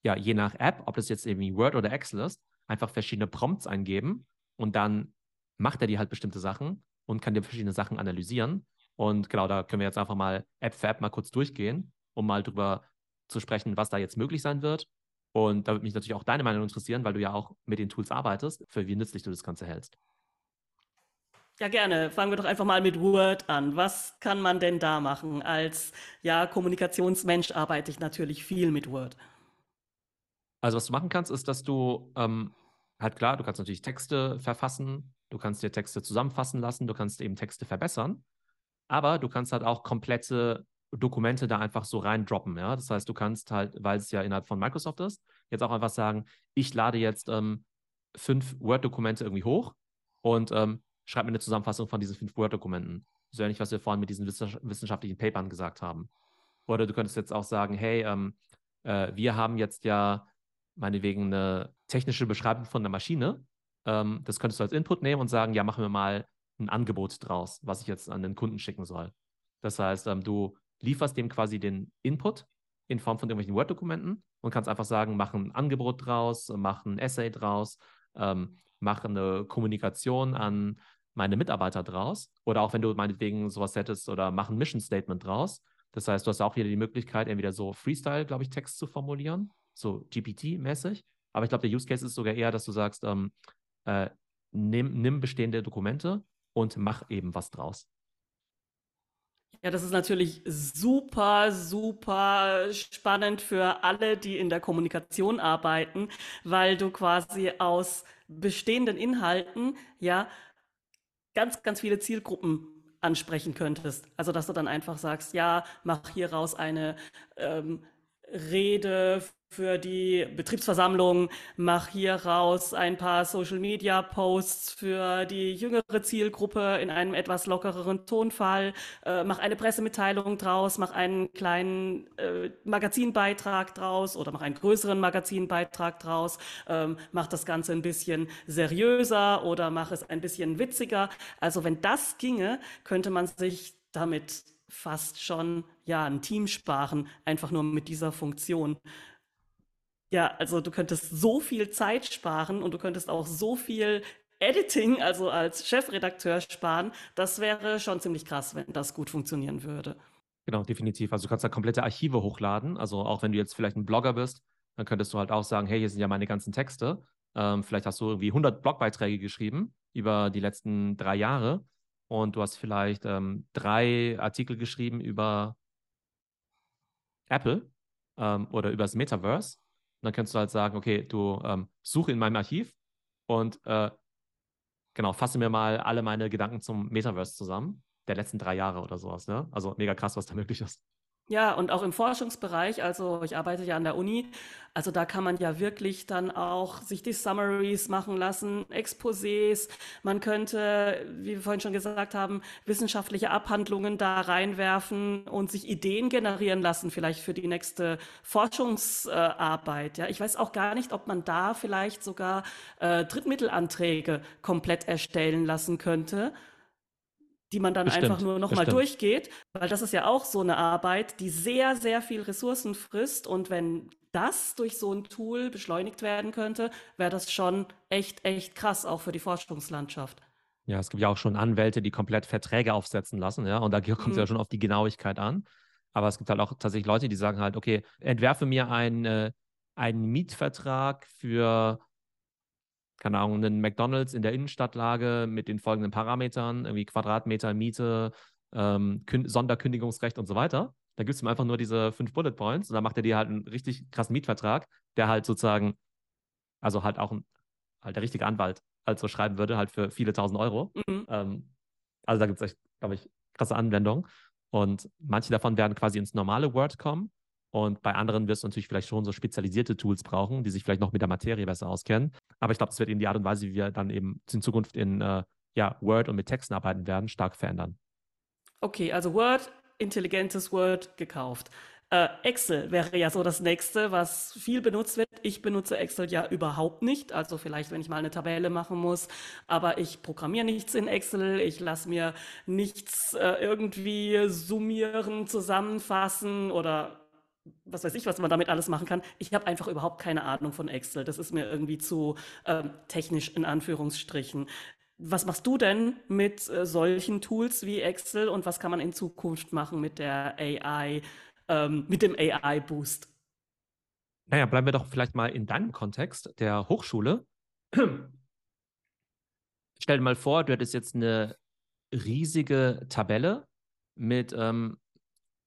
ja, je nach App, ob das jetzt irgendwie Word oder Excel ist, einfach verschiedene Prompts eingeben und dann macht er dir halt bestimmte Sachen und kann dir verschiedene Sachen analysieren. Und genau, da können wir jetzt einfach mal App für App mal kurz durchgehen, um mal drüber zu sprechen, was da jetzt möglich sein wird und da würde mich natürlich auch deine Meinung interessieren, weil du ja auch mit den Tools arbeitest, für wie nützlich du das Ganze hältst. Ja, gerne. Fangen wir doch einfach mal mit Word an. Was kann man denn da machen? Als ja, Kommunikationsmensch arbeite ich natürlich viel mit Word. Also, was du machen kannst, ist, dass du ähm, halt klar, du kannst natürlich Texte verfassen, du kannst dir Texte zusammenfassen lassen, du kannst eben Texte verbessern, aber du kannst halt auch komplette Dokumente da einfach so reindroppen. Ja? Das heißt, du kannst halt, weil es ja innerhalb von Microsoft ist, jetzt auch einfach sagen, ich lade jetzt ähm, fünf Word-Dokumente irgendwie hoch und ähm, schreibe mir eine Zusammenfassung von diesen fünf Word-Dokumenten. So ähnlich, was wir vorhin mit diesen wissenschaftlichen Papern gesagt haben. Oder du könntest jetzt auch sagen, hey, ähm, äh, wir haben jetzt ja meinetwegen eine technische Beschreibung von der Maschine. Ähm, das könntest du als Input nehmen und sagen, ja, machen wir mal ein Angebot draus, was ich jetzt an den Kunden schicken soll. Das heißt, ähm, du lieferst dem quasi den Input in Form von irgendwelchen Word-Dokumenten und kannst einfach sagen, mach ein Angebot draus, mach ein Essay draus, ähm, mach eine Kommunikation an meine Mitarbeiter draus. Oder auch wenn du meinetwegen sowas hättest oder mach ein Mission Statement draus. Das heißt, du hast auch wieder die Möglichkeit, entweder so Freestyle, glaube ich, Text zu formulieren, so GPT-mäßig. Aber ich glaube, der Use Case ist sogar eher, dass du sagst, ähm, äh, nimm, nimm bestehende Dokumente und mach eben was draus. Ja, das ist natürlich super, super spannend für alle, die in der Kommunikation arbeiten, weil du quasi aus bestehenden Inhalten ja ganz, ganz viele Zielgruppen ansprechen könntest. Also dass du dann einfach sagst, ja, mach hier raus eine ähm, Rede für die Betriebsversammlung, mach hier raus ein paar Social Media Posts für die jüngere Zielgruppe in einem etwas lockereren Tonfall, äh, mach eine Pressemitteilung draus, mach einen kleinen äh, Magazinbeitrag draus oder mach einen größeren Magazinbeitrag draus, ähm, mach das Ganze ein bisschen seriöser oder mach es ein bisschen witziger. Also wenn das ginge, könnte man sich damit fast schon ja ein Team sparen, einfach nur mit dieser Funktion. Ja, also du könntest so viel Zeit sparen und du könntest auch so viel Editing, also als Chefredakteur sparen. Das wäre schon ziemlich krass, wenn das gut funktionieren würde. Genau, definitiv. Also du kannst da komplette Archive hochladen. Also auch wenn du jetzt vielleicht ein Blogger bist, dann könntest du halt auch sagen, hey, hier sind ja meine ganzen Texte. Ähm, vielleicht hast du irgendwie 100 Blogbeiträge geschrieben über die letzten drei Jahre und du hast vielleicht ähm, drei Artikel geschrieben über Apple ähm, oder über das Metaverse. Dann kannst du halt sagen, okay, du ähm, suche in meinem Archiv und äh, genau, fasse mir mal alle meine Gedanken zum Metaverse zusammen, der letzten drei Jahre oder sowas. Ne? Also mega krass, was da möglich ist. Ja, und auch im Forschungsbereich, also ich arbeite ja an der Uni, also da kann man ja wirklich dann auch sich die Summaries machen lassen, Exposés, man könnte, wie wir vorhin schon gesagt haben, wissenschaftliche Abhandlungen da reinwerfen und sich Ideen generieren lassen, vielleicht für die nächste Forschungsarbeit. Ja, ich weiß auch gar nicht, ob man da vielleicht sogar äh, Drittmittelanträge komplett erstellen lassen könnte die man dann bestimmt, einfach nur nochmal durchgeht, weil das ist ja auch so eine Arbeit, die sehr, sehr viel Ressourcen frisst und wenn das durch so ein Tool beschleunigt werden könnte, wäre das schon echt, echt krass, auch für die Forschungslandschaft. Ja, es gibt ja auch schon Anwälte, die komplett Verträge aufsetzen lassen, ja, und da kommt es mhm. ja schon auf die Genauigkeit an. Aber es gibt halt auch tatsächlich Leute, die sagen halt, okay, entwerfe mir einen, äh, einen Mietvertrag für keine Ahnung, einen McDonalds in der Innenstadtlage mit den folgenden Parametern, irgendwie Quadratmeter Miete, ähm, Sonderkündigungsrecht und so weiter. Da gibt es ihm einfach nur diese fünf Bullet Points und dann macht er dir halt einen richtig krassen Mietvertrag, der halt sozusagen, also halt auch ein, halt der richtige Anwalt halt so schreiben würde, halt für viele tausend Euro. Mhm. Ähm, also da gibt es echt, glaube ich, krasse Anwendungen. Und manche davon werden quasi ins normale Word kommen. Und bei anderen wirst du natürlich vielleicht schon so spezialisierte Tools brauchen, die sich vielleicht noch mit der Materie besser auskennen. Aber ich glaube, das wird eben die Art und Weise, wie wir dann eben in Zukunft in äh, ja, Word und mit Texten arbeiten werden, stark verändern. Okay, also Word, intelligentes Word gekauft. Äh, Excel wäre ja so das nächste, was viel benutzt wird. Ich benutze Excel ja überhaupt nicht. Also vielleicht, wenn ich mal eine Tabelle machen muss. Aber ich programmiere nichts in Excel. Ich lasse mir nichts äh, irgendwie summieren, zusammenfassen oder was weiß ich, was man damit alles machen kann. Ich habe einfach überhaupt keine Ahnung von Excel. Das ist mir irgendwie zu ähm, technisch in Anführungsstrichen. Was machst du denn mit äh, solchen Tools wie Excel und was kann man in Zukunft machen mit der AI, ähm, mit dem AI-Boost? Naja, bleiben wir doch vielleicht mal in deinem Kontext der Hochschule. Stell dir mal vor, du hättest jetzt eine riesige Tabelle mit ähm,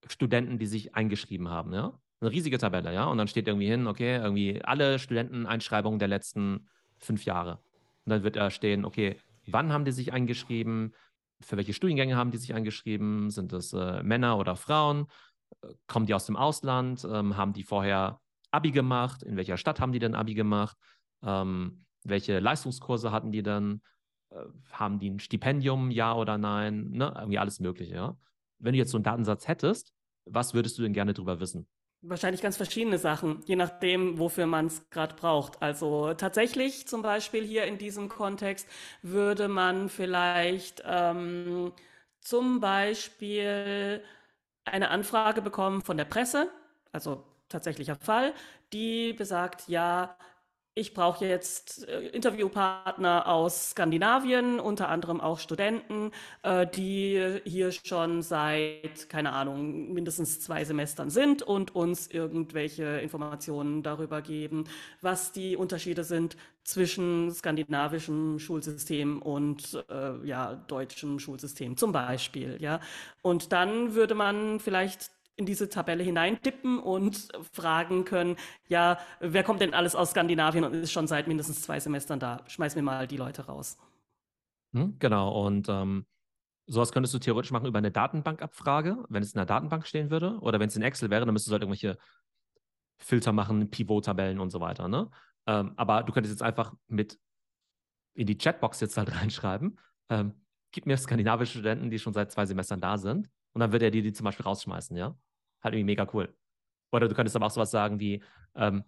Studenten, die sich eingeschrieben haben, ja. Eine riesige Tabelle, ja. Und dann steht irgendwie hin, okay, irgendwie alle Studenteneinschreibungen der letzten fünf Jahre. Und dann wird da stehen, okay, wann haben die sich eingeschrieben? Für welche Studiengänge haben die sich eingeschrieben? Sind das äh, Männer oder Frauen? Kommen die aus dem Ausland? Ähm, haben die vorher Abi gemacht? In welcher Stadt haben die denn Abi gemacht? Ähm, welche Leistungskurse hatten die dann? Äh, haben die ein Stipendium, ja oder nein? Ne? Irgendwie alles Mögliche, ja wenn du jetzt so einen Datensatz hättest, was würdest du denn gerne darüber wissen? Wahrscheinlich ganz verschiedene Sachen, je nachdem, wofür man es gerade braucht. Also tatsächlich zum Beispiel hier in diesem Kontext würde man vielleicht ähm, zum Beispiel eine Anfrage bekommen von der Presse, also tatsächlicher Fall, die besagt, ja, ich brauche jetzt äh, Interviewpartner aus Skandinavien, unter anderem auch Studenten, äh, die hier schon seit, keine Ahnung, mindestens zwei Semestern sind und uns irgendwelche Informationen darüber geben, was die Unterschiede sind zwischen skandinavischem Schulsystem und äh, ja, deutschem Schulsystem zum Beispiel. Ja. Und dann würde man vielleicht in diese Tabelle hineintippen und fragen können, ja, wer kommt denn alles aus Skandinavien und ist schon seit mindestens zwei Semestern da? Schmeiß mir mal die Leute raus. Hm, genau, und ähm, sowas könntest du theoretisch machen über eine Datenbankabfrage, wenn es in der Datenbank stehen würde. Oder wenn es in Excel wäre, dann müsstest du halt irgendwelche Filter machen, Pivot-Tabellen und so weiter. Ne? Ähm, aber du könntest jetzt einfach mit in die Chatbox jetzt halt reinschreiben, ähm, gib mir skandinavische Studenten, die schon seit zwei Semestern da sind. Und dann wird er dir die zum Beispiel rausschmeißen, ja. Halt irgendwie mega cool. Oder du könntest aber auch sowas sagen wie, ähm,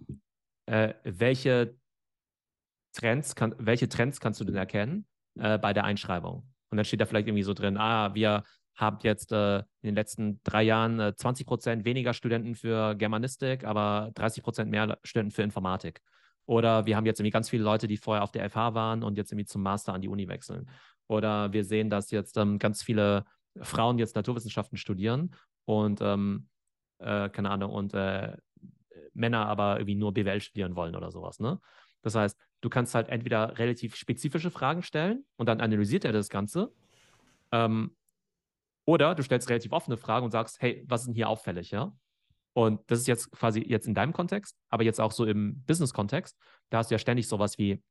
äh, welche Trends kann, welche Trends kannst du denn erkennen äh, bei der Einschreibung? Und dann steht da vielleicht irgendwie so drin, ah, wir haben jetzt äh, in den letzten drei Jahren äh, 20 Prozent weniger Studenten für Germanistik, aber 30 Prozent mehr Studenten für Informatik. Oder wir haben jetzt irgendwie ganz viele Leute, die vorher auf der FH waren und jetzt irgendwie zum Master an die Uni wechseln. Oder wir sehen, dass jetzt ähm, ganz viele Frauen jetzt Naturwissenschaften studieren und ähm, äh, keine Ahnung, und äh, Männer aber irgendwie nur BWL studieren wollen oder sowas. Ne? Das heißt, du kannst halt entweder relativ spezifische Fragen stellen und dann analysiert er das Ganze. Ähm, oder du stellst relativ offene Fragen und sagst, hey, was ist denn hier auffällig, ja? Und das ist jetzt quasi jetzt in deinem Kontext, aber jetzt auch so im Business-Kontext. Da hast du ja ständig sowas wie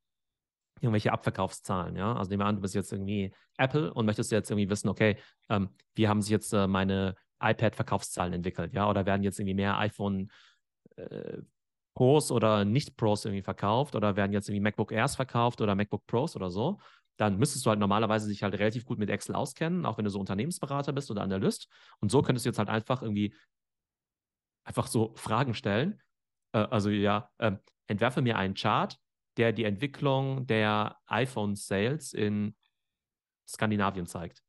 irgendwelche Abverkaufszahlen, ja. Also nehmen wir an, du bist jetzt irgendwie Apple und möchtest jetzt irgendwie wissen, okay, ähm, wie haben sich jetzt äh, meine iPad-Verkaufszahlen entwickelt, ja? Oder werden jetzt irgendwie mehr iPhone äh, Pros oder Nicht-Pros irgendwie verkauft oder werden jetzt irgendwie MacBook Airs verkauft oder MacBook Pros oder so, dann müsstest du halt normalerweise dich halt relativ gut mit Excel auskennen, auch wenn du so Unternehmensberater bist oder Analyst. Und so könntest du jetzt halt einfach irgendwie einfach so Fragen stellen. Äh, also ja, äh, entwerfe mir einen Chart, der die Entwicklung der iPhone-Sales in Skandinavien zeigt.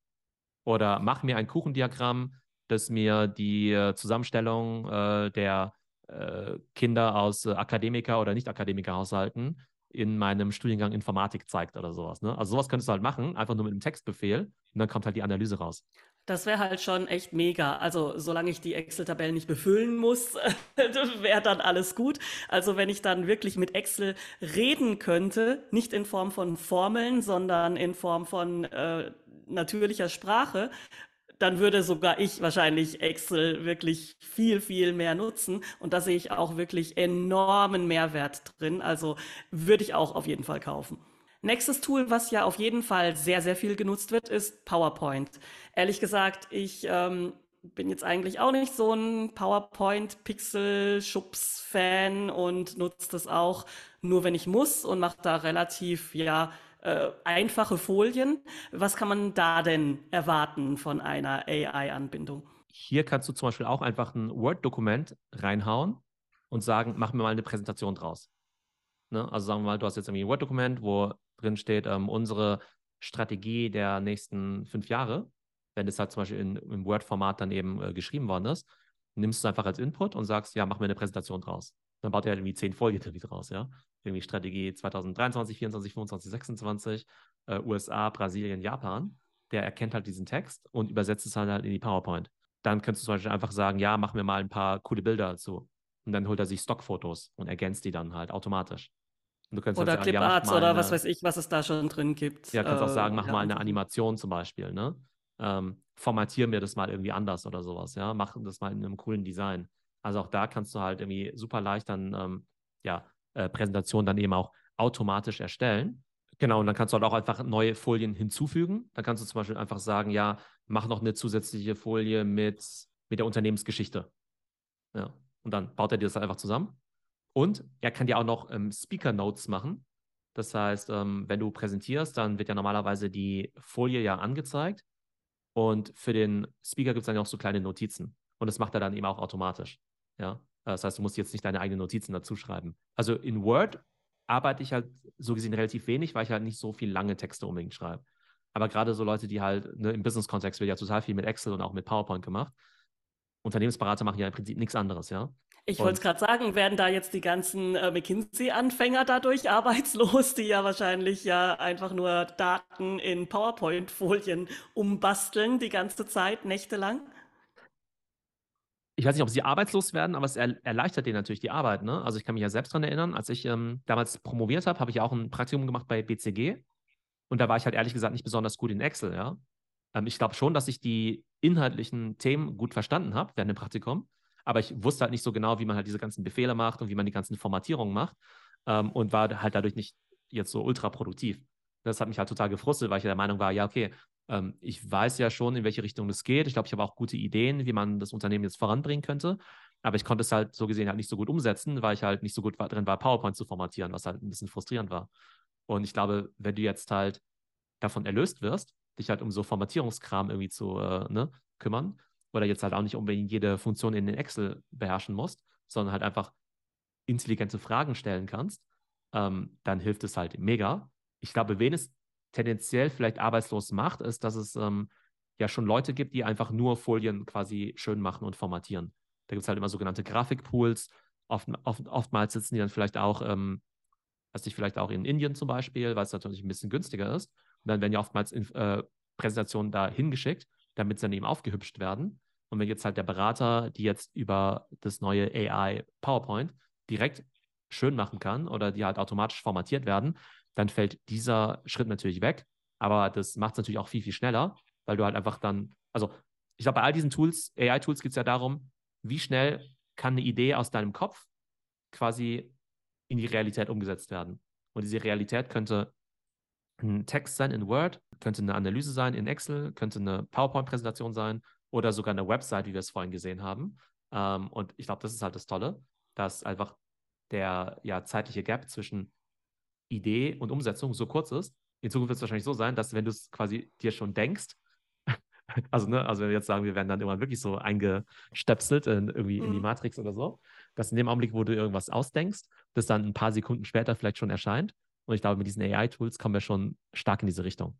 Oder mach mir ein Kuchendiagramm, das mir die äh, Zusammenstellung äh, der äh, Kinder aus äh, Akademiker- oder Nicht-Akademiker-Haushalten in meinem Studiengang Informatik zeigt oder sowas. Ne? Also sowas könntest du halt machen, einfach nur mit einem Textbefehl und dann kommt halt die Analyse raus. Das wäre halt schon echt mega. Also solange ich die Excel-Tabellen nicht befüllen muss, wäre dann alles gut. Also wenn ich dann wirklich mit Excel reden könnte, nicht in Form von Formeln, sondern in Form von äh, natürlicher Sprache, dann würde sogar ich wahrscheinlich Excel wirklich viel, viel mehr nutzen. Und da sehe ich auch wirklich enormen Mehrwert drin. Also würde ich auch auf jeden Fall kaufen. Nächstes Tool, was ja auf jeden Fall sehr, sehr viel genutzt wird, ist PowerPoint. Ehrlich gesagt, ich ähm, bin jetzt eigentlich auch nicht so ein PowerPoint-Pixel-Schubs-Fan und nutze das auch nur, wenn ich muss und mache da relativ, ja, äh, einfache Folien. Was kann man da denn erwarten von einer AI-Anbindung? Hier kannst du zum Beispiel auch einfach ein Word-Dokument reinhauen und sagen, mach mir mal eine Präsentation draus. Ne? Also sagen wir mal, du hast jetzt irgendwie ein Word-Dokument, wo drin steht, ähm, unsere Strategie der nächsten fünf Jahre, wenn das halt zum Beispiel in, im Word-Format dann eben äh, geschrieben worden ist, nimmst du es einfach als Input und sagst, ja, mach mir eine Präsentation draus. Dann baut er halt irgendwie zehn Folien draus, ja. Irgendwie Strategie 2023, 24, 25, 26, äh, USA, Brasilien, Japan. Der erkennt halt diesen Text und übersetzt es halt in die PowerPoint. Dann könntest du zum Beispiel einfach sagen, ja, mach mir mal ein paar coole Bilder dazu. Und dann holt er sich Stockfotos und ergänzt die dann halt automatisch. Oder halt Cliparts ja, oder eine, was weiß ich, was es da schon drin gibt. Ja, kannst äh, auch sagen, mach ja, mal eine Animation zum Beispiel, ne? Ähm, formatier mir das mal irgendwie anders oder sowas, ja? Mach das mal in einem coolen Design. Also auch da kannst du halt irgendwie super leicht dann, ähm, ja, äh, Präsentationen dann eben auch automatisch erstellen. Genau, und dann kannst du halt auch einfach neue Folien hinzufügen. Dann kannst du zum Beispiel einfach sagen, ja, mach noch eine zusätzliche Folie mit, mit der Unternehmensgeschichte. Ja, und dann baut er dir das einfach zusammen. Und er kann dir auch noch ähm, Speaker Notes machen. Das heißt, ähm, wenn du präsentierst, dann wird ja normalerweise die Folie ja angezeigt. Und für den Speaker gibt es dann auch so kleine Notizen. Und das macht er dann eben auch automatisch. Ja, das heißt, du musst jetzt nicht deine eigenen Notizen dazu schreiben. Also in Word arbeite ich halt so gesehen relativ wenig, weil ich halt nicht so viel lange Texte unbedingt schreibe. Aber gerade so Leute, die halt ne, im Business-Kontext wird ja total viel mit Excel und auch mit PowerPoint gemacht. Unternehmensberater machen ja im Prinzip nichts anderes, ja. Ich wollte es gerade sagen, werden da jetzt die ganzen äh, McKinsey-Anfänger dadurch arbeitslos, die ja wahrscheinlich ja einfach nur Daten in PowerPoint-Folien umbasteln die ganze Zeit, nächtelang? ich weiß nicht, ob sie arbeitslos werden, aber es erleichtert denen natürlich die Arbeit. Ne? Also ich kann mich ja selbst daran erinnern, als ich ähm, damals promoviert habe, habe ich ja auch ein Praktikum gemacht bei BCG. Und da war ich halt ehrlich gesagt nicht besonders gut in Excel, ja. Ähm, ich glaube schon, dass ich die inhaltlichen Themen gut verstanden habe während dem Praktikum. Aber ich wusste halt nicht so genau, wie man halt diese ganzen Befehle macht und wie man die ganzen Formatierungen macht. Ähm, und war halt dadurch nicht jetzt so ultra produktiv. Das hat mich halt total gefrustet, weil ich der Meinung war, ja, okay, ähm, ich weiß ja schon, in welche Richtung das geht. Ich glaube, ich habe auch gute Ideen, wie man das Unternehmen jetzt voranbringen könnte. Aber ich konnte es halt so gesehen halt nicht so gut umsetzen, weil ich halt nicht so gut drin war, PowerPoint zu formatieren, was halt ein bisschen frustrierend war. Und ich glaube, wenn du jetzt halt davon erlöst wirst, dich halt um so Formatierungskram irgendwie zu äh, ne, kümmern oder jetzt halt auch nicht unbedingt jede Funktion in den Excel beherrschen musst, sondern halt einfach intelligente Fragen stellen kannst, ähm, dann hilft es halt mega. Ich glaube, wen es tendenziell vielleicht arbeitslos macht, ist, dass es ähm, ja schon Leute gibt, die einfach nur Folien quasi schön machen und formatieren. Da gibt es halt immer sogenannte Grafikpools. Oft, oft, oftmals sitzen die dann vielleicht auch, ähm, weiß ich, vielleicht auch in Indien zum Beispiel, weil es natürlich ein bisschen günstiger ist. Und dann werden ja oftmals äh, Präsentationen da hingeschickt, damit sie dann eben aufgehübscht werden. Und wenn jetzt halt der Berater, die jetzt über das neue AI PowerPoint direkt schön machen kann oder die halt automatisch formatiert werden, dann fällt dieser Schritt natürlich weg. Aber das macht es natürlich auch viel, viel schneller, weil du halt einfach dann, also ich glaube, bei all diesen Tools, AI-Tools geht es ja darum, wie schnell kann eine Idee aus deinem Kopf quasi in die Realität umgesetzt werden. Und diese Realität könnte ein Text sein in Word, könnte eine Analyse sein in Excel, könnte eine PowerPoint-Präsentation sein oder sogar eine Website, wie wir es vorhin gesehen haben. Ähm, und ich glaube, das ist halt das Tolle, dass einfach der ja, zeitliche Gap zwischen Idee und Umsetzung so kurz ist. In Zukunft wird es wahrscheinlich so sein, dass wenn du es quasi dir schon denkst, also, ne, also wenn wir jetzt sagen, wir werden dann immer wirklich so eingestöpselt in, irgendwie mhm. in die mhm. Matrix oder so, dass in dem Augenblick, wo du irgendwas ausdenkst, das dann ein paar Sekunden später vielleicht schon erscheint. Und ich glaube, mit diesen AI-Tools kommen wir schon stark in diese Richtung.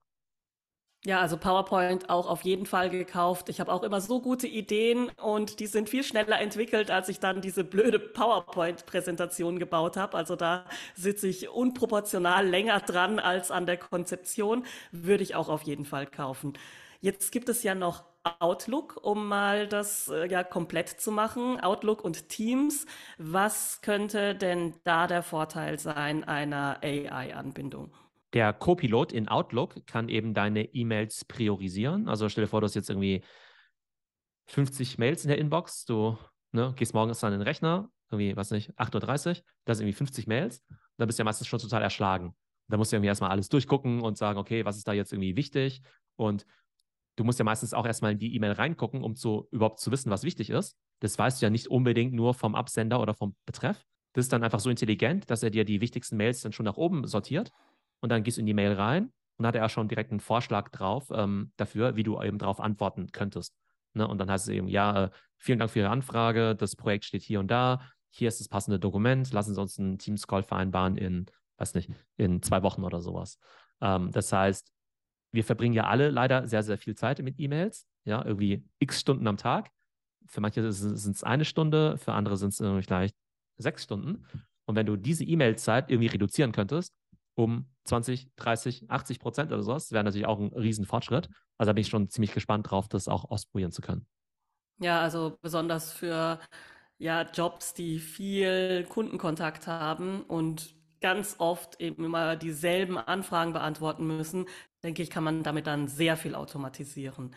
Ja, also PowerPoint auch auf jeden Fall gekauft. Ich habe auch immer so gute Ideen und die sind viel schneller entwickelt, als ich dann diese blöde PowerPoint-Präsentation gebaut habe. Also da sitze ich unproportional länger dran als an der Konzeption. Würde ich auch auf jeden Fall kaufen. Jetzt gibt es ja noch Outlook, um mal das äh, ja komplett zu machen. Outlook und Teams. Was könnte denn da der Vorteil sein einer AI-Anbindung? Der Copilot in Outlook kann eben deine E-Mails priorisieren. Also stell dir vor, du hast jetzt irgendwie 50 Mails in der Inbox. Du ne, gehst morgens an den Rechner, irgendwie, was nicht, 8.30 Uhr, da sind irgendwie 50 Mails. Da bist du ja meistens schon total erschlagen. Da musst du irgendwie erstmal alles durchgucken und sagen, okay, was ist da jetzt irgendwie wichtig? Und du musst ja meistens auch erstmal in die E-Mail reingucken, um zu, überhaupt zu wissen, was wichtig ist. Das weißt du ja nicht unbedingt nur vom Absender oder vom Betreff. Das ist dann einfach so intelligent, dass er dir die wichtigsten Mails dann schon nach oben sortiert und dann gehst du in die Mail rein und hat er schon direkt einen Vorschlag drauf ähm, dafür, wie du eben darauf antworten könntest. Ne? Und dann heißt es eben, ja, äh, vielen Dank für Ihre Anfrage, das Projekt steht hier und da, hier ist das passende Dokument, lassen Sie uns einen Teams-Call vereinbaren in, weiß nicht, in zwei Wochen oder sowas. Ähm, das heißt, wir verbringen ja alle leider sehr, sehr viel Zeit mit E-Mails, ja, irgendwie x Stunden am Tag. Für manche sind es eine Stunde, für andere sind es vielleicht sechs Stunden. Und wenn du diese E-Mail-Zeit irgendwie reduzieren könntest, um 20, 30, 80 Prozent oder sowas. Wäre natürlich auch ein Riesenfortschritt. Also da bin ich schon ziemlich gespannt drauf, das auch ausprobieren zu können. Ja, also besonders für ja, Jobs, die viel Kundenkontakt haben und ganz oft eben immer dieselben Anfragen beantworten müssen, denke ich, kann man damit dann sehr viel automatisieren.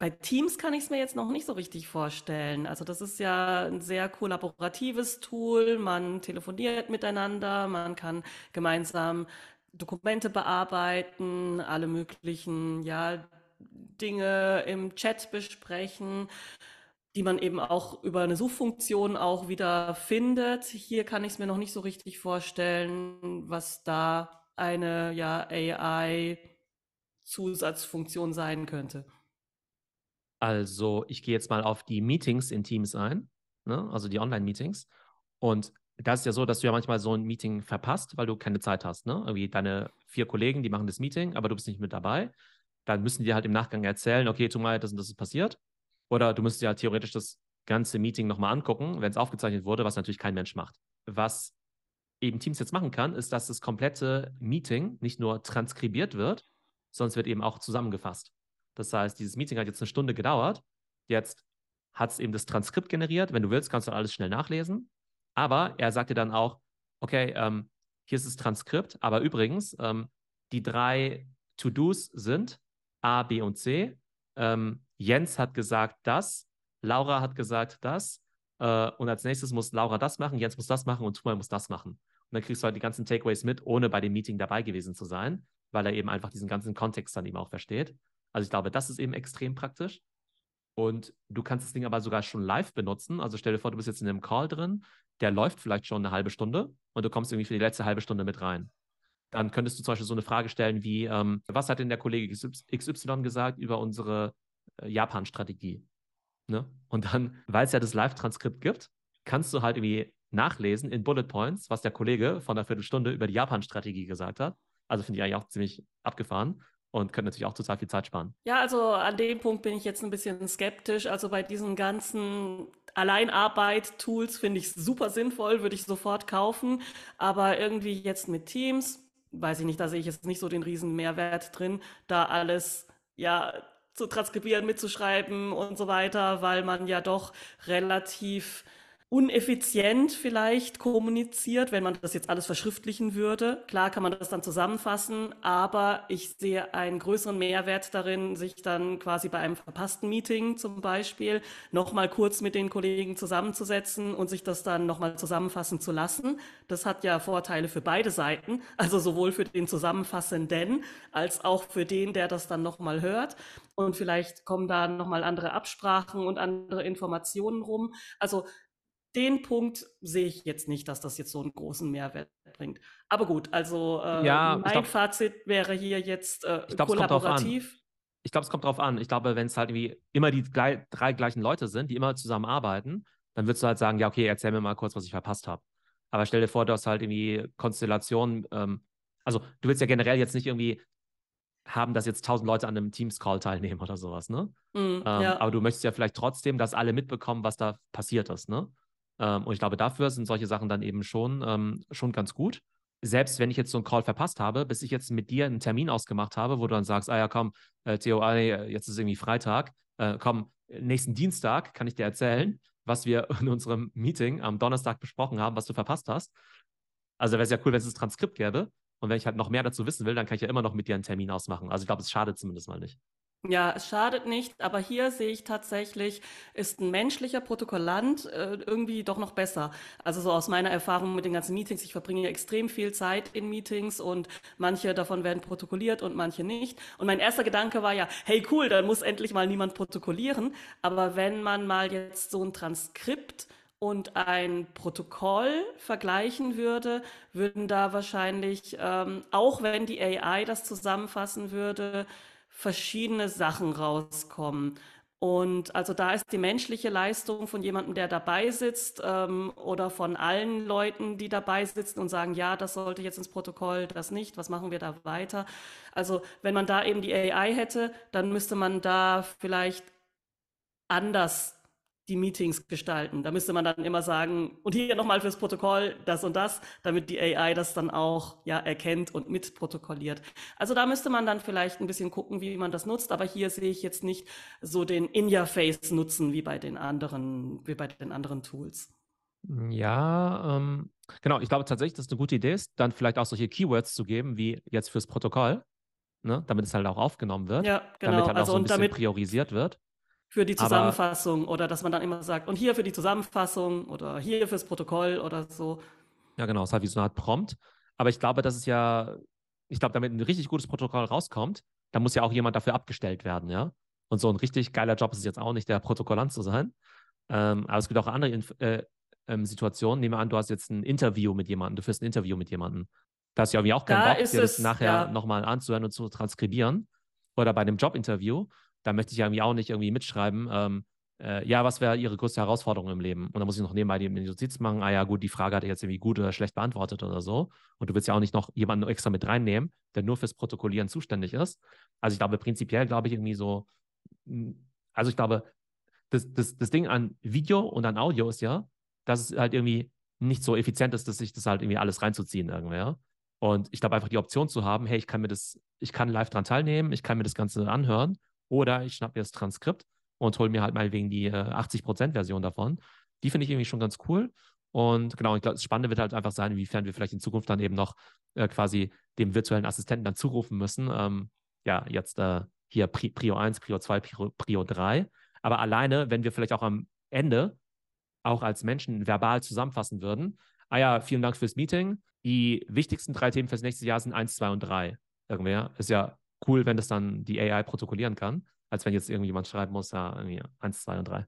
Bei Teams kann ich es mir jetzt noch nicht so richtig vorstellen. Also das ist ja ein sehr kollaboratives Tool. Man telefoniert miteinander, man kann gemeinsam Dokumente bearbeiten, alle möglichen ja, Dinge im Chat besprechen, die man eben auch über eine Suchfunktion auch wieder findet. Hier kann ich es mir noch nicht so richtig vorstellen, was da eine ja, AI-Zusatzfunktion sein könnte. Also ich gehe jetzt mal auf die Meetings in Teams ein, ne? also die Online-Meetings. Und da ist ja so, dass du ja manchmal so ein Meeting verpasst, weil du keine Zeit hast. Ne? Irgendwie deine vier Kollegen, die machen das Meeting, aber du bist nicht mit dabei. Dann müssen die halt im Nachgang erzählen, okay, tu mal, das und das ist passiert. Oder du müsstest ja theoretisch das ganze Meeting nochmal angucken, wenn es aufgezeichnet wurde, was natürlich kein Mensch macht. Was eben Teams jetzt machen kann, ist, dass das komplette Meeting nicht nur transkribiert wird, sondern wird eben auch zusammengefasst. Das heißt, dieses Meeting hat jetzt eine Stunde gedauert. Jetzt hat es eben das Transkript generiert. Wenn du willst, kannst du alles schnell nachlesen. Aber er sagt dir dann auch, okay, ähm, hier ist das Transkript, aber übrigens, ähm, die drei To-Dos sind A, B und C. Ähm, Jens hat gesagt das, Laura hat gesagt das. Äh, und als nächstes muss Laura das machen, Jens muss das machen und Tuma muss das machen. Und dann kriegst du halt die ganzen Takeaways mit, ohne bei dem Meeting dabei gewesen zu sein, weil er eben einfach diesen ganzen Kontext dann eben auch versteht. Also ich glaube, das ist eben extrem praktisch. Und du kannst das Ding aber sogar schon live benutzen. Also stell dir vor, du bist jetzt in einem Call drin, der läuft vielleicht schon eine halbe Stunde und du kommst irgendwie für die letzte halbe Stunde mit rein. Dann könntest du zum Beispiel so eine Frage stellen wie, ähm, was hat denn der Kollege XY gesagt über unsere äh, Japan-Strategie? Ne? Und dann, weil es ja das Live-Transkript gibt, kannst du halt irgendwie nachlesen in Bullet Points, was der Kollege von der Viertelstunde über die Japan-Strategie gesagt hat. Also finde ich eigentlich auch ziemlich abgefahren und können natürlich auch total viel Zeit sparen. Ja, also an dem Punkt bin ich jetzt ein bisschen skeptisch. Also bei diesen ganzen Alleinarbeit-Tools finde ich es super sinnvoll, würde ich sofort kaufen. Aber irgendwie jetzt mit Teams, weiß ich nicht, da sehe ich jetzt nicht so den riesen Mehrwert drin, da alles ja zu transkribieren, mitzuschreiben und so weiter, weil man ja doch relativ uneffizient vielleicht kommuniziert, wenn man das jetzt alles verschriftlichen würde. Klar kann man das dann zusammenfassen, aber ich sehe einen größeren Mehrwert darin, sich dann quasi bei einem verpassten Meeting zum Beispiel nochmal kurz mit den Kollegen zusammenzusetzen und sich das dann nochmal zusammenfassen zu lassen. Das hat ja Vorteile für beide Seiten, also sowohl für den Zusammenfassenden als auch für den, der das dann nochmal hört. Und vielleicht kommen da nochmal andere Absprachen und andere Informationen rum. Also den Punkt sehe ich jetzt nicht, dass das jetzt so einen großen Mehrwert bringt. Aber gut, also äh, ja, mein glaub, Fazit wäre hier jetzt äh, ich glaub, kollaborativ. Ich glaube, es kommt drauf an. Ich glaube, wenn es halt irgendwie immer die gleich, drei gleichen Leute sind, die immer zusammenarbeiten, dann würdest du halt sagen, ja, okay, erzähl mir mal kurz, was ich verpasst habe. Aber stell dir vor, du hast halt irgendwie Konstellationen, ähm, also du willst ja generell jetzt nicht irgendwie haben, dass jetzt tausend Leute an einem Teams-Call teilnehmen oder sowas, ne? Mm, ähm, ja. Aber du möchtest ja vielleicht trotzdem, dass alle mitbekommen, was da passiert ist, ne? Ähm, und ich glaube, dafür sind solche Sachen dann eben schon, ähm, schon ganz gut. Selbst wenn ich jetzt so einen Call verpasst habe, bis ich jetzt mit dir einen Termin ausgemacht habe, wo du dann sagst, ah ja, komm, äh, Theo, ah, jetzt ist irgendwie Freitag, äh, komm, nächsten Dienstag kann ich dir erzählen, was wir in unserem Meeting am Donnerstag besprochen haben, was du verpasst hast. Also wäre es ja cool, wenn es das Transkript gäbe. Und wenn ich halt noch mehr dazu wissen will, dann kann ich ja immer noch mit dir einen Termin ausmachen. Also ich glaube, es schadet zumindest mal nicht. Ja, es schadet nicht, aber hier sehe ich tatsächlich, ist ein menschlicher Protokollant äh, irgendwie doch noch besser. Also so aus meiner Erfahrung mit den ganzen Meetings, ich verbringe ja extrem viel Zeit in Meetings und manche davon werden protokolliert und manche nicht. Und mein erster Gedanke war ja, hey cool, dann muss endlich mal niemand protokollieren. Aber wenn man mal jetzt so ein Transkript und ein Protokoll vergleichen würde, würden da wahrscheinlich, ähm, auch wenn die AI das zusammenfassen würde, verschiedene Sachen rauskommen. Und also da ist die menschliche Leistung von jemandem, der dabei sitzt ähm, oder von allen Leuten, die dabei sitzen und sagen, ja, das sollte jetzt ins Protokoll, das nicht, was machen wir da weiter? Also wenn man da eben die AI hätte, dann müsste man da vielleicht anders die Meetings gestalten. Da müsste man dann immer sagen, und hier nochmal fürs Protokoll das und das, damit die AI das dann auch ja erkennt und mitprotokolliert. Also da müsste man dann vielleicht ein bisschen gucken, wie man das nutzt, aber hier sehe ich jetzt nicht so den In-Your-Face-Nutzen wie bei den anderen, wie bei den anderen Tools. Ja, ähm, genau. Ich glaube tatsächlich, dass es eine gute Idee ist, dann vielleicht auch solche Keywords zu geben, wie jetzt fürs Protokoll, ne? damit es halt auch aufgenommen wird, ja, genau. damit halt also auch so ein bisschen priorisiert wird für die Zusammenfassung Aber, oder dass man dann immer sagt, und hier für die Zusammenfassung oder hier fürs Protokoll oder so. Ja, genau, es ist halt wie so eine Art Prompt. Aber ich glaube, das ist ja, ich glaube, damit ein richtig gutes Protokoll rauskommt, da muss ja auch jemand dafür abgestellt werden, ja. Und so ein richtig geiler Job ist es jetzt auch nicht, der Protokollant zu sein. Ähm, aber es gibt auch andere Inf äh, ähm, Situationen. Nehmen wir an, du hast jetzt ein Interview mit jemandem, du führst ein Interview mit jemandem. Da hast du ja irgendwie auch keinen da Bock, dir das nachher ja. nochmal anzuhören und zu transkribieren. Oder bei einem Jobinterview da möchte ich ja irgendwie auch nicht irgendwie mitschreiben, ähm, äh, ja, was wäre Ihre größte Herausforderung im Leben? Und dann muss ich noch nebenbei die Notiz machen, ah ja, gut, die Frage hat er jetzt irgendwie gut oder schlecht beantwortet oder so. Und du willst ja auch nicht noch jemanden extra mit reinnehmen, der nur fürs Protokollieren zuständig ist. Also ich glaube, prinzipiell glaube ich irgendwie so, hm, also ich glaube, das, das, das Ding an Video und an Audio ist ja, dass es halt irgendwie nicht so effizient ist, dass sich das halt irgendwie alles reinzuziehen irgendwer. Und ich glaube einfach die Option zu haben, hey, ich kann mir das, ich kann live dran teilnehmen, ich kann mir das Ganze anhören oder ich schnappe mir das Transkript und hole mir halt mal wegen die äh, 80%-Version davon. Die finde ich irgendwie schon ganz cool. Und genau, ich glaube, das Spannende wird halt einfach sein, inwiefern wir vielleicht in Zukunft dann eben noch äh, quasi dem virtuellen Assistenten dann zurufen müssen. Ähm, ja, jetzt äh, hier Prio 1, Prio 2, Prio, Prio 3. Aber alleine, wenn wir vielleicht auch am Ende auch als Menschen verbal zusammenfassen würden, ah ja, vielen Dank fürs Meeting. die wichtigsten drei Themen fürs nächste Jahr sind eins, zwei und drei. Irgendwer. Ist ja cool, wenn das dann die AI protokollieren kann, als wenn jetzt irgendjemand schreiben muss, ja, irgendwie eins, zwei und drei.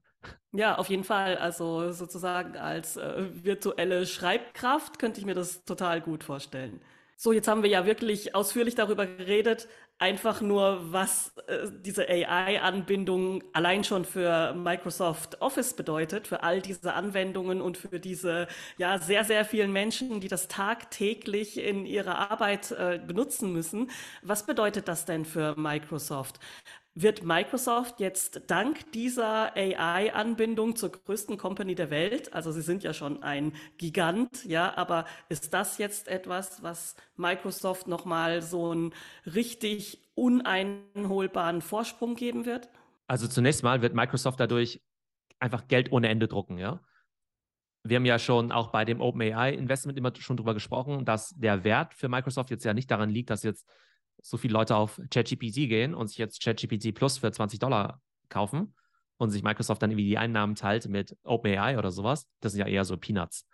Ja, auf jeden Fall. Also sozusagen als äh, virtuelle Schreibkraft könnte ich mir das total gut vorstellen. So, jetzt haben wir ja wirklich ausführlich darüber geredet, einfach nur, was äh, diese AI-Anbindung allein schon für Microsoft Office bedeutet, für all diese Anwendungen und für diese ja sehr, sehr vielen Menschen, die das tagtäglich in ihrer Arbeit äh, benutzen müssen. Was bedeutet das denn für Microsoft? Wird Microsoft jetzt dank dieser AI-Anbindung zur größten Company der Welt, also sie sind ja schon ein Gigant, ja, aber ist das jetzt etwas, was Microsoft nochmal so einen richtig uneinholbaren Vorsprung geben wird? Also zunächst mal wird Microsoft dadurch einfach Geld ohne Ende drucken, ja. Wir haben ja schon auch bei dem OpenAI-Investment immer schon drüber gesprochen, dass der Wert für Microsoft jetzt ja nicht daran liegt, dass jetzt so viele Leute auf ChatGPT gehen und sich jetzt ChatGPT Plus für 20 Dollar kaufen und sich Microsoft dann irgendwie die Einnahmen teilt mit OpenAI oder sowas, das sind ja eher so Peanuts.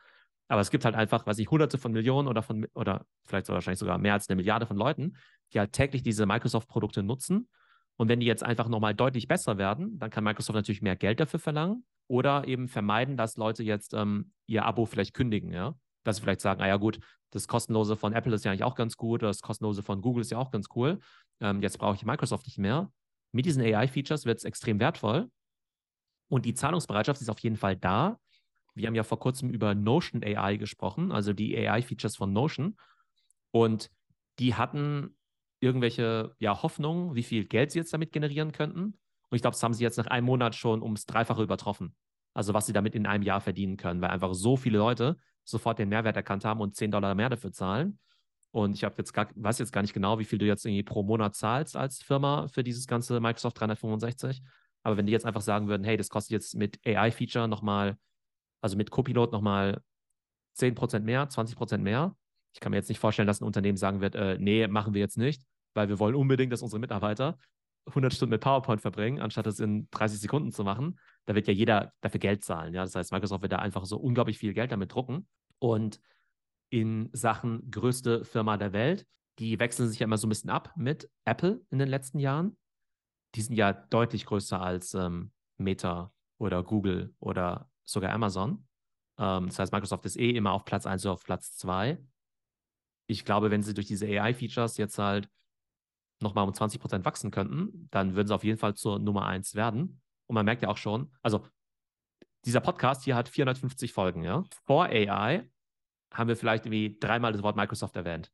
Aber es gibt halt einfach, weiß ich, hunderte von Millionen oder von, oder vielleicht so wahrscheinlich sogar mehr als eine Milliarde von Leuten, die halt täglich diese Microsoft-Produkte nutzen. Und wenn die jetzt einfach nochmal deutlich besser werden, dann kann Microsoft natürlich mehr Geld dafür verlangen oder eben vermeiden, dass Leute jetzt ähm, ihr Abo vielleicht kündigen, ja dass sie vielleicht sagen, ah ja gut, das kostenlose von Apple ist ja eigentlich auch ganz gut, das kostenlose von Google ist ja auch ganz cool. Ähm, jetzt brauche ich Microsoft nicht mehr. Mit diesen AI-Features wird es extrem wertvoll und die Zahlungsbereitschaft ist auf jeden Fall da. Wir haben ja vor kurzem über Notion AI gesprochen, also die AI-Features von Notion. Und die hatten irgendwelche ja, Hoffnungen, wie viel Geld sie jetzt damit generieren könnten. Und ich glaube, das haben sie jetzt nach einem Monat schon ums Dreifache übertroffen. Also was sie damit in einem Jahr verdienen können, weil einfach so viele Leute sofort den Mehrwert erkannt haben und 10 Dollar mehr dafür zahlen. Und ich habe jetzt gar, weiß jetzt gar nicht genau, wie viel du jetzt irgendwie pro Monat zahlst als Firma für dieses ganze Microsoft 365. Aber wenn die jetzt einfach sagen würden, hey, das kostet jetzt mit AI-Feature nochmal, also mit Copilot nochmal 10% mehr, 20% mehr. Ich kann mir jetzt nicht vorstellen, dass ein Unternehmen sagen wird, äh, nee, machen wir jetzt nicht, weil wir wollen unbedingt, dass unsere Mitarbeiter 100 Stunden mit PowerPoint verbringen, anstatt es in 30 Sekunden zu machen. Da wird ja jeder dafür Geld zahlen. Ja? Das heißt, Microsoft wird da einfach so unglaublich viel Geld damit drucken. Und in Sachen größte Firma der Welt, die wechseln sich ja immer so ein bisschen ab mit Apple in den letzten Jahren. Die sind ja deutlich größer als ähm, Meta oder Google oder sogar Amazon. Ähm, das heißt, Microsoft ist eh immer auf Platz 1 oder auf Platz 2. Ich glaube, wenn sie durch diese AI-Features jetzt halt nochmal um 20 Prozent wachsen könnten, dann würden sie auf jeden Fall zur Nummer 1 werden. Und man merkt ja auch schon, also dieser Podcast hier hat 450 Folgen, ja. Vor AI haben wir vielleicht irgendwie dreimal das Wort Microsoft erwähnt.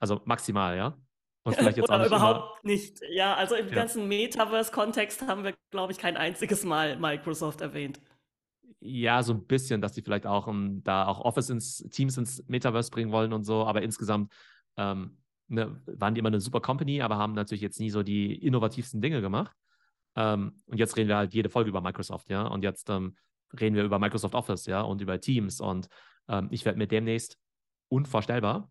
Also maximal, ja. Und vielleicht jetzt Oder auch nicht überhaupt immer. nicht. Ja, also im ja. ganzen Metaverse-Kontext haben wir, glaube ich, kein einziges Mal Microsoft erwähnt. Ja, so ein bisschen, dass die vielleicht auch um, ähm, da auch Office ins Teams ins Metaverse bringen wollen und so, aber insgesamt ähm, ne, waren die immer eine super Company, aber haben natürlich jetzt nie so die innovativsten Dinge gemacht. Ähm, und jetzt reden wir halt jede Folge über Microsoft, ja. Und jetzt ähm, reden wir über Microsoft Office, ja, und über Teams. Und ähm, ich werde mir demnächst unvorstellbar,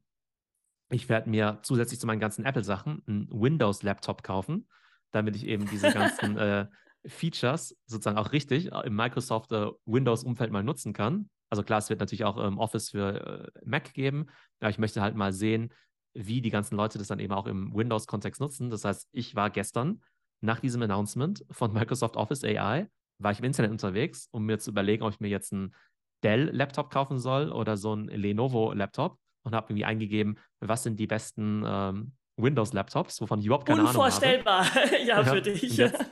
ich werde mir zusätzlich zu meinen ganzen Apple-Sachen einen Windows-Laptop kaufen, damit ich eben diese ganzen äh, Features sozusagen auch richtig im Microsoft äh, Windows-Umfeld mal nutzen kann. Also klar, es wird natürlich auch ähm, Office für äh, Mac geben, aber ich möchte halt mal sehen, wie die ganzen Leute das dann eben auch im Windows-Kontext nutzen. Das heißt, ich war gestern nach diesem Announcement von Microsoft Office AI, war ich im Internet unterwegs, um mir zu überlegen, ob ich mir jetzt einen Dell-Laptop kaufen soll oder so einen Lenovo-Laptop und habe irgendwie eingegeben, was sind die besten ähm, Windows-Laptops, wovon ich überhaupt keine Unvorstellbar. Ahnung habe. Unvorstellbar, ja, für dich. Jetzt,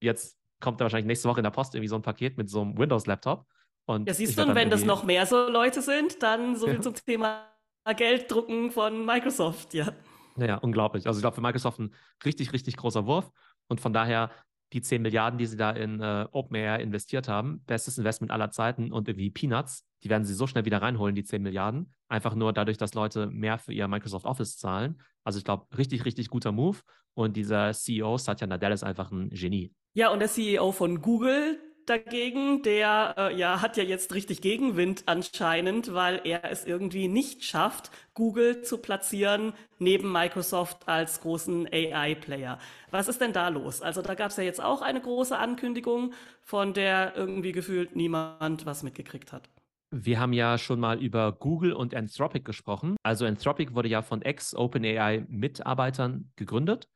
jetzt, kommt da wahrscheinlich nächste Woche in der Post irgendwie so ein Paket mit so einem Windows-Laptop. ja, siehst du, und wenn das noch mehr so Leute sind, dann so viel ja. zum Thema Geld drucken von Microsoft, ja. Naja, unglaublich. Also ich glaube, für Microsoft ein richtig, richtig großer Wurf. Und von daher die 10 Milliarden, die sie da in äh, OpenAI investiert haben, bestes Investment aller Zeiten und irgendwie Peanuts, die werden sie so schnell wieder reinholen, die 10 Milliarden. Einfach nur dadurch, dass Leute mehr für ihr Microsoft Office zahlen. Also ich glaube, richtig, richtig guter Move. Und dieser CEO, Satya Nadella, ist einfach ein Genie. Ja, und der CEO von Google, dagegen, der äh, ja hat ja jetzt richtig Gegenwind anscheinend, weil er es irgendwie nicht schafft, Google zu platzieren neben Microsoft als großen AI-Player. Was ist denn da los? Also da gab es ja jetzt auch eine große Ankündigung, von der irgendwie gefühlt niemand was mitgekriegt hat. Wir haben ja schon mal über Google und Anthropic gesprochen. Also Anthropic wurde ja von Ex-OpenAI-Mitarbeitern gegründet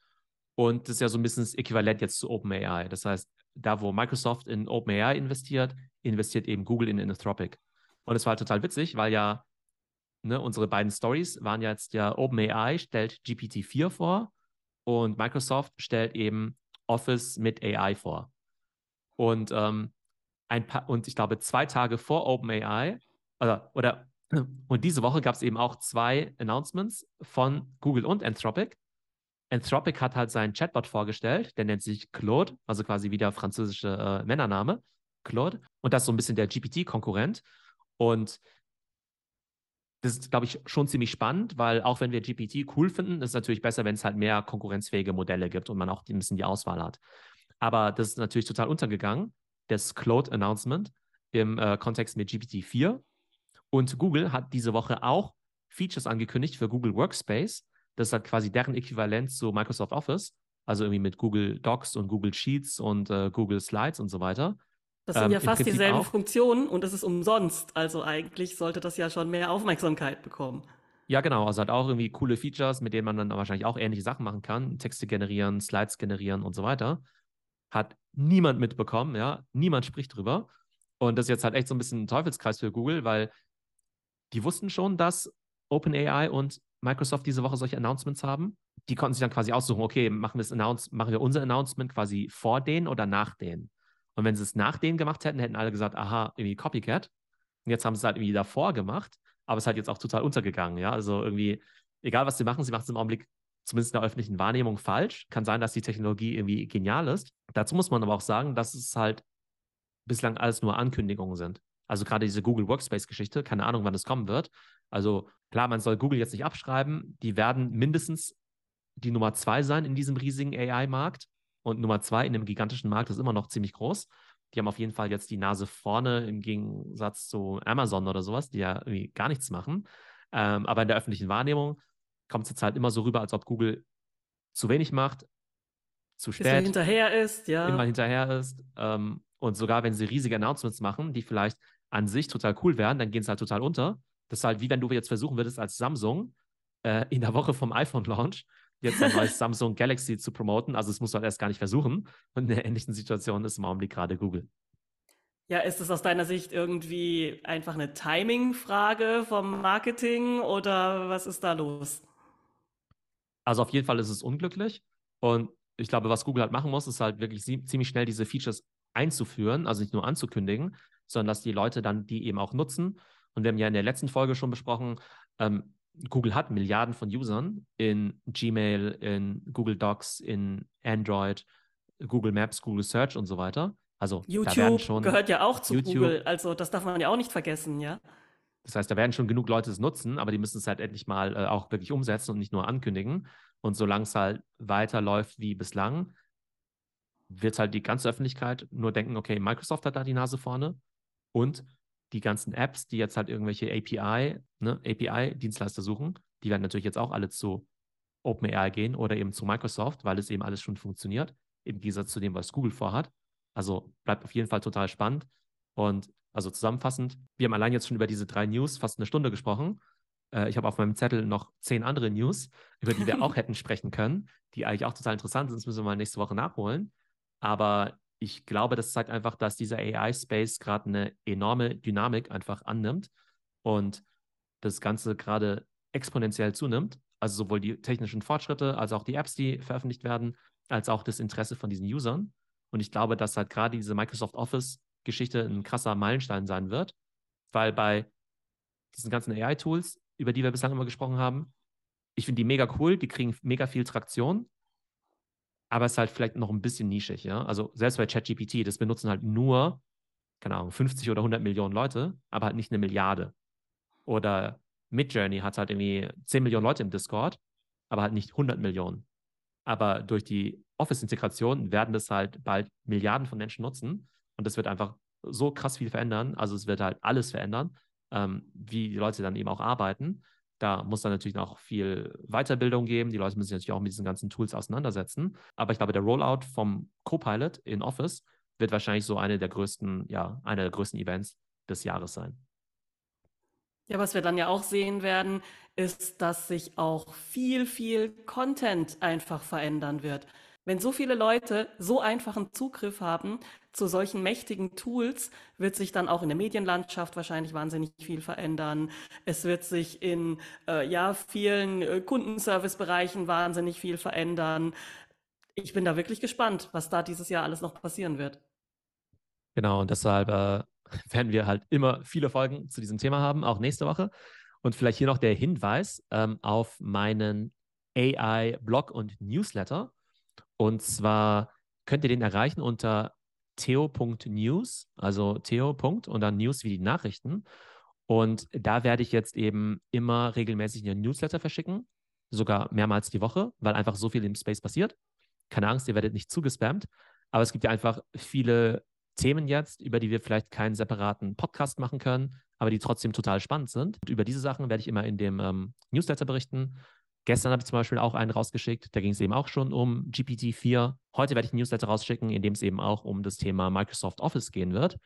und das ist ja so ein bisschen das Äquivalent jetzt zu OpenAI. Das heißt, da wo Microsoft in OpenAI investiert, investiert eben Google in Anthropic. Und es war halt total witzig, weil ja ne, unsere beiden Stories waren jetzt ja OpenAI stellt GPT-4 vor und Microsoft stellt eben Office mit AI vor. Und ähm, ein paar, und ich glaube, zwei Tage vor OpenAI, oder, oder und diese Woche gab es eben auch zwei Announcements von Google und Anthropic. Anthropic hat halt seinen Chatbot vorgestellt, der nennt sich Claude, also quasi wie der französische äh, Männername, Claude. Und das ist so ein bisschen der GPT-Konkurrent. Und das ist, glaube ich, schon ziemlich spannend, weil auch wenn wir GPT cool finden, ist es natürlich besser, wenn es halt mehr konkurrenzfähige Modelle gibt und man auch ein bisschen die Auswahl hat. Aber das ist natürlich total untergegangen, das Cloud-Announcement im äh, Kontext mit GPT-4. Und Google hat diese Woche auch Features angekündigt für Google Workspace. Das ist halt quasi deren Äquivalent zu Microsoft Office, also irgendwie mit Google Docs und Google Sheets und äh, Google Slides und so weiter. Das sind ähm, ja fast dieselben auch. Funktionen und es ist umsonst. Also eigentlich sollte das ja schon mehr Aufmerksamkeit bekommen. Ja, genau. Also hat auch irgendwie coole Features, mit denen man dann wahrscheinlich auch ähnliche Sachen machen kann. Texte generieren, Slides generieren und so weiter. Hat niemand mitbekommen, ja. Niemand spricht drüber. Und das ist jetzt halt echt so ein bisschen ein Teufelskreis für Google, weil die wussten schon, dass OpenAI und Microsoft diese Woche solche Announcements haben. Die konnten sich dann quasi aussuchen, okay, machen, machen wir unser Announcement quasi vor denen oder nach denen. Und wenn sie es nach denen gemacht hätten, hätten alle gesagt, aha, irgendwie Copycat. Und jetzt haben sie es halt irgendwie davor gemacht, aber es ist halt jetzt auch total untergegangen, ja. Also irgendwie, egal was sie machen, sie machen es im Augenblick zumindest in der öffentlichen Wahrnehmung falsch. Kann sein, dass die Technologie irgendwie genial ist. Dazu muss man aber auch sagen, dass es halt bislang alles nur Ankündigungen sind. Also gerade diese Google Workspace-Geschichte, keine Ahnung, wann es kommen wird. Also klar, man soll Google jetzt nicht abschreiben. Die werden mindestens die Nummer zwei sein in diesem riesigen AI-Markt. Und Nummer zwei in dem gigantischen Markt ist immer noch ziemlich groß. Die haben auf jeden Fall jetzt die Nase vorne im Gegensatz zu Amazon oder sowas, die ja irgendwie gar nichts machen. Ähm, aber in der öffentlichen Wahrnehmung kommt es jetzt halt immer so rüber, als ob Google zu wenig macht, zu spät. Bisschen hinterher ist, ja. Immer hinterher ist. Ähm, und sogar wenn sie riesige Announcements machen, die vielleicht an sich total cool wären, dann gehen sie halt total unter. Das ist halt wie wenn du jetzt versuchen würdest, als Samsung äh, in der Woche vom iPhone-Launch jetzt ein neues Samsung Galaxy zu promoten. Also musst du halt erst gar nicht versuchen. Und in der ähnlichen Situation ist im Augenblick gerade Google. Ja, ist es aus deiner Sicht irgendwie einfach eine Timing-Frage vom Marketing oder was ist da los? Also auf jeden Fall ist es unglücklich. Und ich glaube, was Google halt machen muss, ist halt wirklich ziemlich schnell diese Features einzuführen, also nicht nur anzukündigen, sondern dass die Leute dann die eben auch nutzen. Und wir haben ja in der letzten Folge schon besprochen, ähm, Google hat Milliarden von Usern in Gmail, in Google Docs, in Android, Google Maps, Google Search und so weiter. Also YouTube schon, gehört ja auch zu YouTube, Google, also das darf man ja auch nicht vergessen, ja. Das heißt, da werden schon genug Leute es nutzen, aber die müssen es halt endlich mal äh, auch wirklich umsetzen und nicht nur ankündigen. Und solange es halt weiterläuft wie bislang, wird halt die ganze Öffentlichkeit nur denken, okay, Microsoft hat da die Nase vorne und die ganzen Apps, die jetzt halt irgendwelche API, ne, API-Dienstleister suchen, die werden natürlich jetzt auch alle zu OpenAI gehen oder eben zu Microsoft, weil es eben alles schon funktioniert, im Gegensatz zu dem, was Google vorhat. Also bleibt auf jeden Fall total spannend. Und also zusammenfassend, wir haben allein jetzt schon über diese drei News fast eine Stunde gesprochen. Äh, ich habe auf meinem Zettel noch zehn andere News, über die wir auch hätten sprechen können, die eigentlich auch total interessant sind. Das müssen wir mal nächste Woche nachholen. Aber ich glaube, das zeigt einfach, dass dieser AI-Space gerade eine enorme Dynamik einfach annimmt und das Ganze gerade exponentiell zunimmt. Also sowohl die technischen Fortschritte als auch die Apps, die veröffentlicht werden, als auch das Interesse von diesen Usern. Und ich glaube, dass halt gerade diese Microsoft Office-Geschichte ein krasser Meilenstein sein wird, weil bei diesen ganzen AI-Tools, über die wir bislang immer gesprochen haben, ich finde die mega cool, die kriegen mega viel Traktion, aber es ist halt vielleicht noch ein bisschen nischig, ja. Also selbst bei ChatGPT, das benutzen halt nur, keine Ahnung, 50 oder 100 Millionen Leute, aber halt nicht eine Milliarde. Oder Midjourney hat halt irgendwie 10 Millionen Leute im Discord, aber halt nicht 100 Millionen. Aber durch die Office-Integration werden das halt bald Milliarden von Menschen nutzen und das wird einfach so krass viel verändern. Also es wird halt alles verändern, ähm, wie die Leute dann eben auch arbeiten. Da muss dann natürlich noch viel Weiterbildung geben. Die Leute müssen sich natürlich auch mit diesen ganzen Tools auseinandersetzen. Aber ich glaube, der Rollout vom Copilot in Office wird wahrscheinlich so eine der größten, ja, einer der größten Events des Jahres sein. Ja, was wir dann ja auch sehen werden, ist, dass sich auch viel, viel Content einfach verändern wird. Wenn so viele Leute so einfachen Zugriff haben zu solchen mächtigen Tools, wird sich dann auch in der Medienlandschaft wahrscheinlich wahnsinnig viel verändern. Es wird sich in äh, ja, vielen äh, Kundenservice-Bereichen wahnsinnig viel verändern. Ich bin da wirklich gespannt, was da dieses Jahr alles noch passieren wird. Genau, und deshalb äh, werden wir halt immer viele Folgen zu diesem Thema haben, auch nächste Woche. Und vielleicht hier noch der Hinweis ähm, auf meinen AI-Blog und Newsletter. Und zwar könnt ihr den erreichen unter theo.news, also theo. und dann News wie die Nachrichten. Und da werde ich jetzt eben immer regelmäßig einen Newsletter verschicken, sogar mehrmals die Woche, weil einfach so viel im Space passiert. Keine Angst, ihr werdet nicht zugespammt. Aber es gibt ja einfach viele Themen jetzt, über die wir vielleicht keinen separaten Podcast machen können, aber die trotzdem total spannend sind. Und über diese Sachen werde ich immer in dem ähm, Newsletter berichten. Gestern habe ich zum Beispiel auch einen rausgeschickt, da ging es eben auch schon um GPT-4. Heute werde ich einen Newsletter rausschicken, in dem es eben auch um das Thema Microsoft Office gehen wird.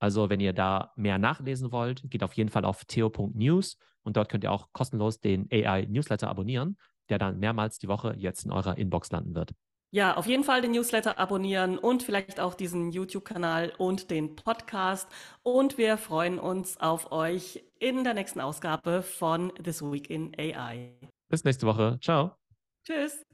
Also, wenn ihr da mehr nachlesen wollt, geht auf jeden Fall auf theo.news und dort könnt ihr auch kostenlos den AI-Newsletter abonnieren, der dann mehrmals die Woche jetzt in eurer Inbox landen wird. Ja, auf jeden Fall den Newsletter abonnieren und vielleicht auch diesen YouTube-Kanal und den Podcast. Und wir freuen uns auf euch in der nächsten Ausgabe von This Week in AI. Bis nächste Woche. Ciao. Tschüss.